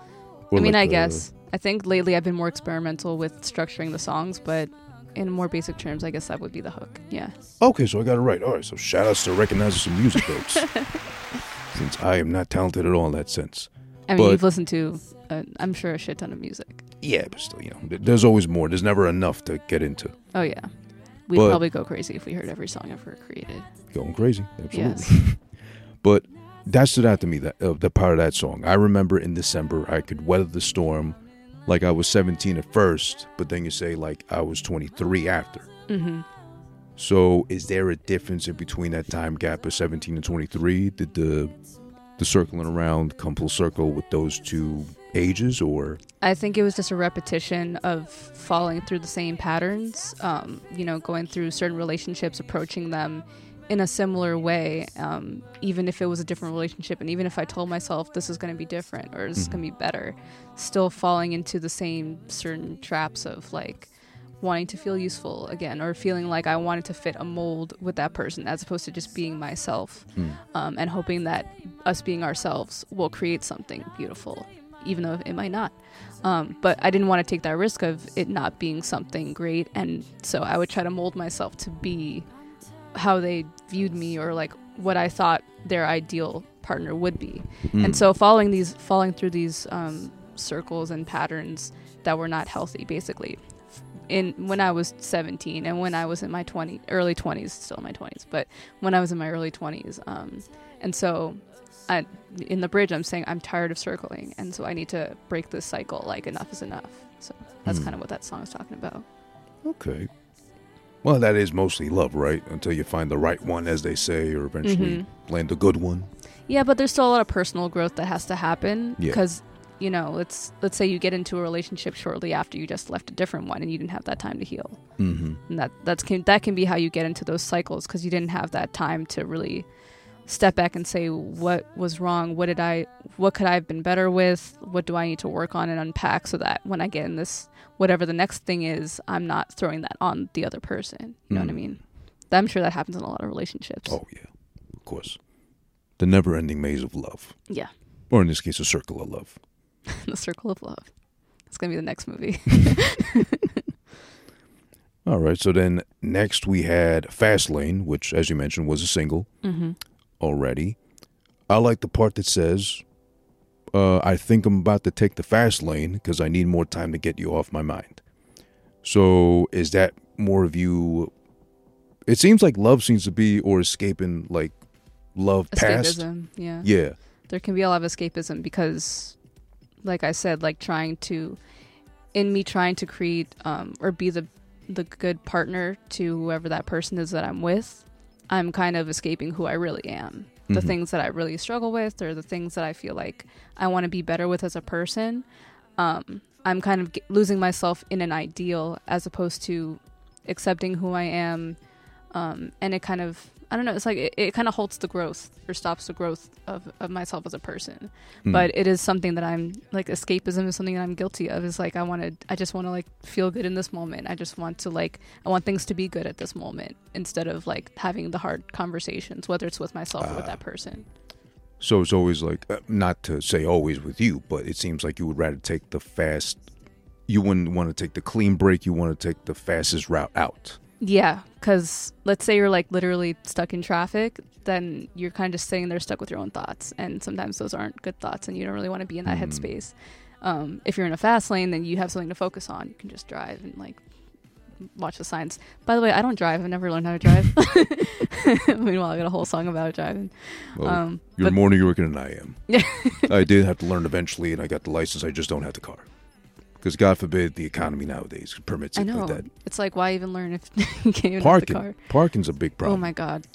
or I mean, like I the- guess I think lately I've been more experimental with structuring the songs, but in more basic terms, I guess that would be the hook. Yeah. Okay, so I got it right. All right, so shout outs to recognizing some music notes. Since I am not talented at all in that sense. I mean, But- you've listened to, uh, I'm sure, a shit ton of music. Yeah, but still, you know, there's always more. There's never enough to get into. Oh yeah, we'd But- probably go crazy if we heard every song ever created. Going crazy, absolutely. Yes. But that stood out to me that uh, the part of that song. I remember in December I could weather the storm, like I was 17 at first, but then you say like I was 23 after. hmm So is there a difference in between that time gap of 17 and 23? Did the the circling around come full circle with those two ages, or I think it was just a repetition of falling through the same patterns. Um, you know, going through certain relationships, approaching them in a similar way, um, even if it was a different relationship, and even if I told myself this is going to be different or this is going to be better, still falling into the same certain traps of like wanting to feel useful again or feeling like I wanted to fit a mold with that person as opposed to just being myself um, and hoping that us being ourselves will create something beautiful, even though it might not. Um, but I didn't want to take that risk of it not being something great, and so I would try to mold myself to be how they viewed me or like what I thought their ideal partner would be. And so following these, falling through these um, circles and patterns that were not healthy, basically. In when I was 17 and when I was in my 20 early 20s, still in my 20s, but when I was in my early 20s, um, and so I, in the bridge, I'm saying I'm tired of circling, and so I need to break this cycle. Like enough is enough. So that's kind of what that song is talking about. okay? Well, that is mostly love, right? Until you find the right one, as they say, or eventually land a good one. Yeah, but there's still a lot of personal growth that has to happen Yeah. because you know, let's let's say you get into a relationship shortly after you just left a different one and you didn't have that time to heal. Mm-hmm. And that that's can that can be how you get into those cycles because you didn't have that time to really step back and say what was wrong, what did I what could I have been better with, what do I need to work on and unpack so that when I get in this whatever the next thing is, I'm not throwing that on the other person. You know what I mean? I'm sure that happens in a lot of relationships. Oh yeah, of course. The never-ending maze of love, Yeah. or in this case, a circle of love. the Circle of Love. It's gonna be the next movie. All right. So then next we had Fastlane, which, as you mentioned, was a single mm-hmm. Already. I like the part that says, uh, "I think I'm about to take the fast lane because I need more time to get you off my mind." So is that more of you? It seems like love seems to be or escaping like love past. Escapism. Yeah. Yeah. there can be a lot of escapism because like i said like trying to in me trying to create um, or be the the good partner to whoever that person is that i'm with i'm kind of escaping who i really am the Mhm. things that i really struggle with or the things that i feel like i want to be better with as a person um, i'm kind of g- losing myself in an ideal as opposed to accepting who i am um, and it kind of I don't know. It's like it, it kind of halts the growth or stops the growth of, of myself as a person. Hmm. But it is something that I'm like escapism is something that I'm guilty of. Is like I want to. I just want to like feel good in this moment. I just want to like I want things to be good at this moment instead of like having the hard conversations, whether it's with myself or with Ah. that person. So it's always like uh, not to say always with you, but it seems like you would rather take the fast. You wouldn't want to take the clean break. You want to take the fastest route out. Yeah, because let's say you're like literally stuck in traffic, then you're kind of just sitting there stuck with your own thoughts, and sometimes those aren't good thoughts, and you don't really want to be in that Mm. headspace. Um, if you're in a fast lane, then you have something to focus on. You can just drive and like watch the signs. By the way, I don't drive. I've never learned how to drive. Meanwhile, I got a whole song about driving. Well, Um, you're but- more New Yorker than I am. I did have to learn eventually, and I got the license. I just don't have the car. Because God forbid the economy nowadays permits I it know. like that. It's like why even learn if you can't even have the Parking. car? Parking's a big problem. Oh my god,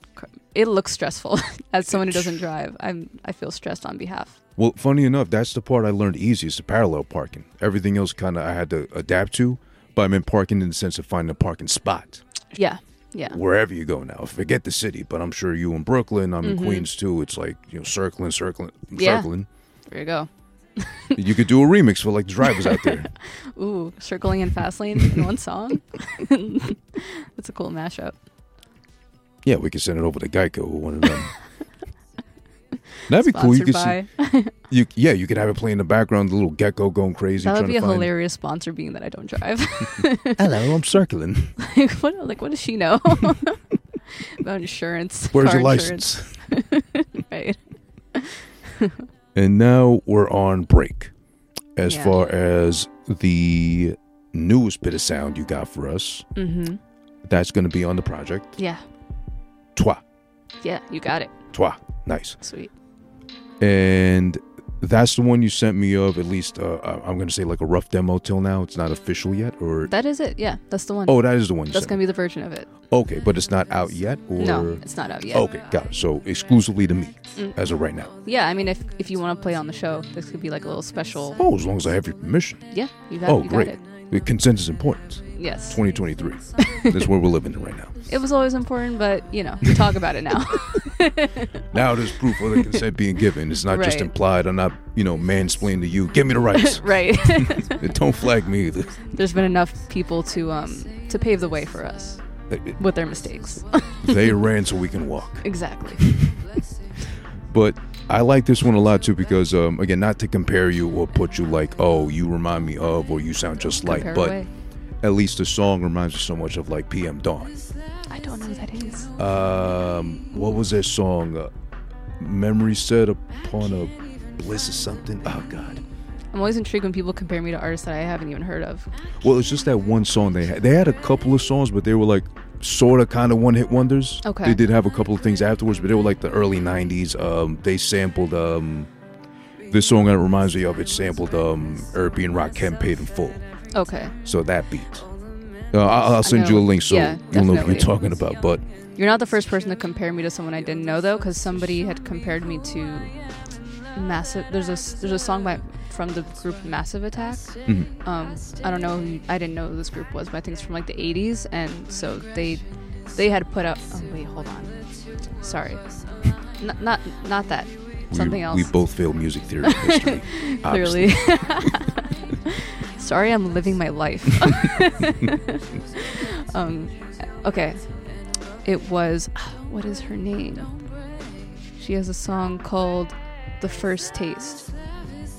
it looks stressful. As someone who doesn't drive, I'm I feel stressed on behalf. Well, funny enough, that's the part I learned easiest, the parallel parking. Everything else kind of I had to adapt to, but I meant parking in the sense of finding a parking spot Yeah, yeah, wherever you go now. Forget the city, but I'm sure you in Brooklyn, I'm in Mhm. Queens too. It's like you know, circling, circling, Yeah. circling. there you go. you could do a remix for like the drivers out there. Ooh, circling in fast lane in one song. That's a cool mashup. Yeah, we could send it over to Geico or one of them. That'd be cool. You Sponsored could see, you yeah, you could have it play in the background, the little gecko going crazy. that would be to a find, hilarious sponsor, being that I don't drive. Hello, I'm circling. like, what? Like, what does she know about insurance? Where's car your insurance? license? Right. And now we're on break. As Yeah. far as the newest bit of sound you got for us, Mm-hmm. that's going to be on the project. Yeah. Toi, Yeah. You got it. toi, nice. Sweet. And that's the one you sent me of. At least uh, I'm going to say like a rough demo till now. It's not official yet, or That is it. Yeah. That's the one. oh, that is the one. You that's gonna be the version of it. Okay, but it's not out yet, or No, it's not out yet. Okay, got it. So exclusively to me Mm. as of right now. Yeah, I mean, if if you want to play on the show, this could be like a little special. Oh, as long as I have your permission. Yeah, you got. Oh, you great. Got it. The consent is important. Yes. 2023. That's where we're living in right now. It was always important, but you know, we talk about it now. Now there's proof of the consent being given. It's not just Right. implied. I'm not, you know, mansplaining to you. Give me the rights. right. Don't flag me either. There's been enough people to um to pave the way for us with their mistakes. They ran so we can walk. exactly. But I like this one a lot too because, um, again, not to compare you or put you like, oh, you remind me of or you sound just like, Compare but away. at least the song reminds me so much of like PM Dawn. I don't know who that is. Um, what was that song? Uh, Memory set upon a bliss or something. Oh God. I'm always intrigued when people compare me to artists that I haven't even heard of. Well, it's just that one song they had. They had a couple of songs, but they were like sort of kind of one hit wonders. Okay. They did have a couple of things afterwards, but they were like the early '90s. Um, they sampled um, this song that reminds me of. It sampled um, Eric B. and Rakim paid in full. Okay. So that beat. Uh, I'll, I'll send you a link so Yeah, you'll know what you're talking about. But You're not the first person to compare me to someone I didn't know though, because somebody had compared me to Massive. There's a there's a song by from the group Massive Attack. mhm. Um, I don't know. Who, I didn't know who this group was, but I think it's from like the '80s, and so they they had put up. Oh wait, hold on. Sorry, N- not not that. Something we, else. we both failed music theory history. Clearly. Sorry, I'm living my life. um, okay. It was what is her name? She has a song called "The First Taste,"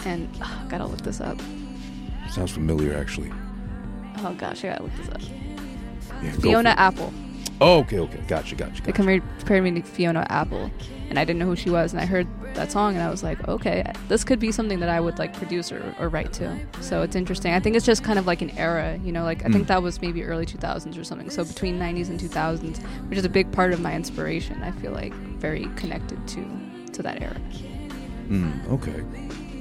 and ah, gotta look this up. Sounds familiar, actually. Oh gosh, I gotta look this up. Yeah, Fiona. Apple. Oh, okay, okay, gotcha, gotcha. They gotcha. compared, compared me to Fiona Apple, and I didn't know who she was. And I heard that song, and I was like, okay, this could be something that I would like produce or, or write to. So it's interesting. I think it's just kind of like an era, you know. Like I think Mm. that was maybe early 2000s or something. So between 90s and 2000s, which is a big part of my inspiration. I feel like very connected to to that era. Mm, okay.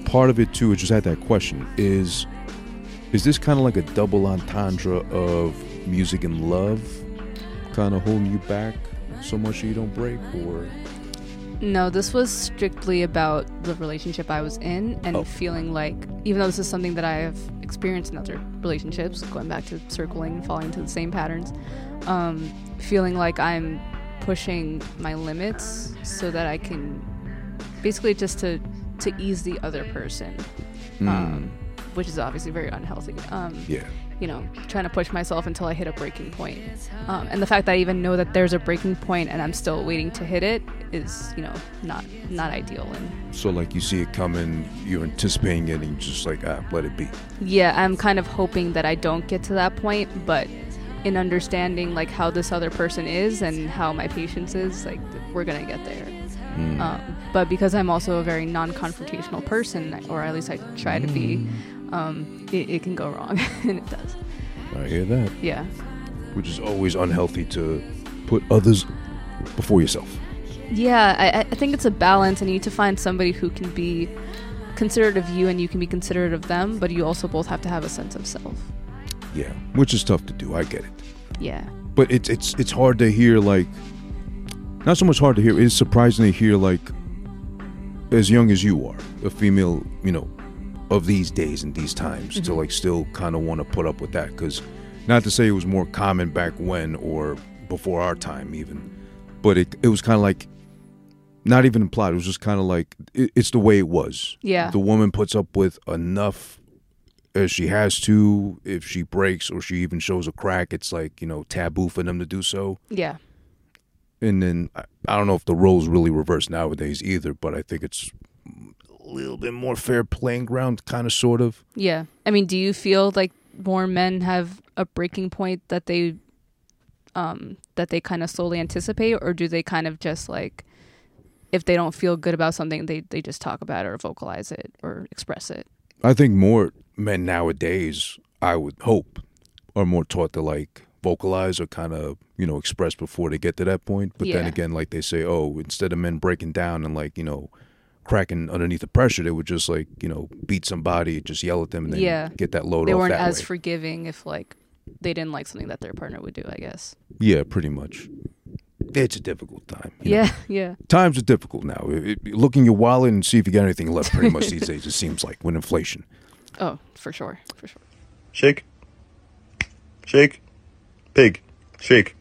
Part of it too, I just had that question: is is this kind of like a double entendre of music and love, kind of holding you back so much that you don't break, or No, this was strictly about the relationship I was in and Oh. feeling like, even though this is something that I have experienced in other relationships, going back to circling and falling into the same patterns, um, feeling like I'm pushing my limits so that I can basically just to to ease the other person, um, which is obviously very unhealthy. Um, yeah, you know, trying to push myself until I hit a breaking point. Um, and the fact that I even know that there's a breaking point and I'm still waiting to hit it is, you know, not not ideal. And so like you see it coming, you're anticipating it, and you're just like ah, let it be. yeah, I'm kind of hoping that I don't get to that point, but in understanding like how this other person is and how my patience is, like we're gonna get there. Mm. Um, but because I'm also a very non-confrontational person, or at least I try to be, Mm. um, it, it can go wrong, and it does. I hear that. Yeah, Which is always unhealthy to put others before yourself. yeah. I, I think it's a balance, and you need to find somebody who can be considerate of you, and you can be considerate of them. But you also both have to have a sense of self. Yeah, which is tough to do. I get it. Yeah, but it's it's it's hard to hear like not so much hard to hear. It's surprising to hear like as young as you are a female you know of these days and these times to mm-hmm. like still kind of want to put up with that because not to say it was more common back when or before our time even but it, it was kind of like not even implied it was just kind of like it, it's the way it was. Yeah. the woman puts up with enough as she has to if she breaks or she even shows a crack it's like you know taboo for them to do so. Yeah, and then I, don't know if the roles really reverse nowadays either but i think it's a little bit more fair playing ground kind of sort of yeah. I mean, do you feel like more men have a breaking point that they, um, that they kind of slowly anticipate, or do they kind of just like, if they don't feel good about something, they they just talk about it or vocalize it or express it? i think more men nowadays i would hope are more taught to like vocalize or kind of you know express before they get to that point but then again like they say oh instead of men breaking down and like you know cracking underneath the pressure they would just like you know beat somebody just yell at them and then Yeah. get that load they off weren't that as way. forgiving if like they didn't like something that their partner would do. I guess. Yeah, pretty much. It's a difficult time. you know. Yeah, yeah. Times are difficult now. It- it- look in your wallet and see if you got anything left. Pretty much these days, it seems like with inflation. Oh, for sure, for sure. Shake. Shake. Pig. Shake.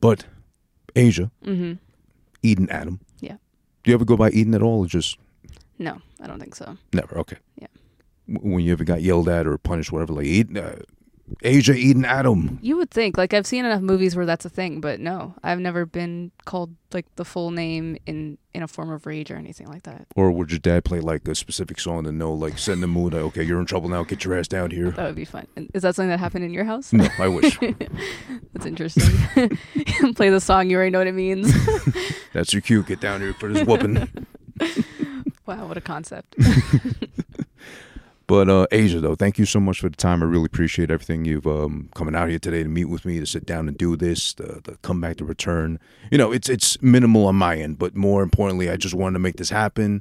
But Aja, Mm-hmm. Eden Adam. Yeah. Do you ever go by Eden at all, or just No, I don't think so. never? Okay. Yeah. W- When you ever got yelled at or punished, whatever, like Eden, uh, Aja, Eden Adam. You would think like I've seen enough movies where that's a thing, but no, I've never been called like the full name in in a form of rage or anything like that. Or would your dad play like a specific song to know, like, set in the mood, like, okay, you're in trouble now, get your ass down here? That would be fun. And Is that something that happened in your house? No, I wish. That's interesting. Play the song, you already know what it means. That's your cue. Get down here for this whooping. wow, what a concept. But uh, Aja, though, thank you so much for the time. I really appreciate everything you've um, coming out here today to meet with me, to sit down and do this, the, the come back to return. You know, it's it's minimal on my end, but more importantly, I just wanted to make this happen.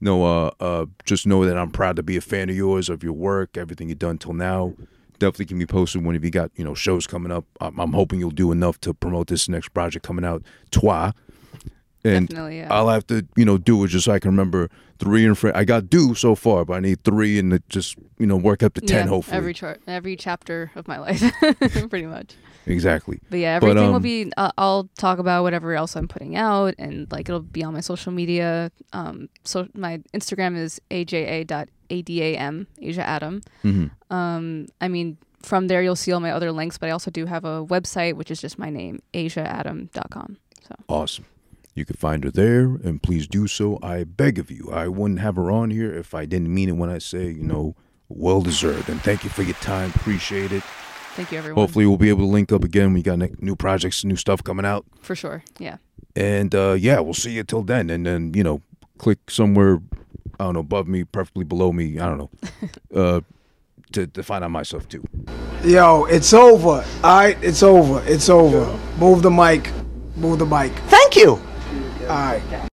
No, uh, uh, just know that I'm proud to be a fan of yours, of your work, everything you've done till now. Definitely can be posted whenever you got you know shows coming up. I'm, I'm hoping you'll do enough to promote this next project coming out, Trois. And yeah. I'll have to, you know, do it just so I can remember three in front. I got do so far, but I need three and just, you know, work up to ten. yeah, hopefully, every chart, every chapter of my life, pretty much. exactly. But yeah, But, everything will um, be. Uh, I'll talk about whatever else I'm putting out, and like it'll be on my social media. Um, so my Instagram is aja.adam, Aja Adam. Mhm. Um, I mean, from there you'll see all my other links, but I also do have a website which is just my name, ajaadam.com. So Awesome. You can find her there, and please do so. I beg of you. I wouldn't have her on here if I didn't mean it when I say, you know, well deserved. And thank you for your time. Appreciate it. thank you, everyone. Hopefully, we'll be able to link up again. We got new projects, new stuff coming out. for sure. Yeah. And uh, yeah, we'll see you till then. And then, you know, click somewhere, I don't know, above me, preferably below me. I don't know, uh, to, to find out myself too. Yo, it's over. All right, it's over. It's over. Move the mic. Move the mic. Thank you. All right.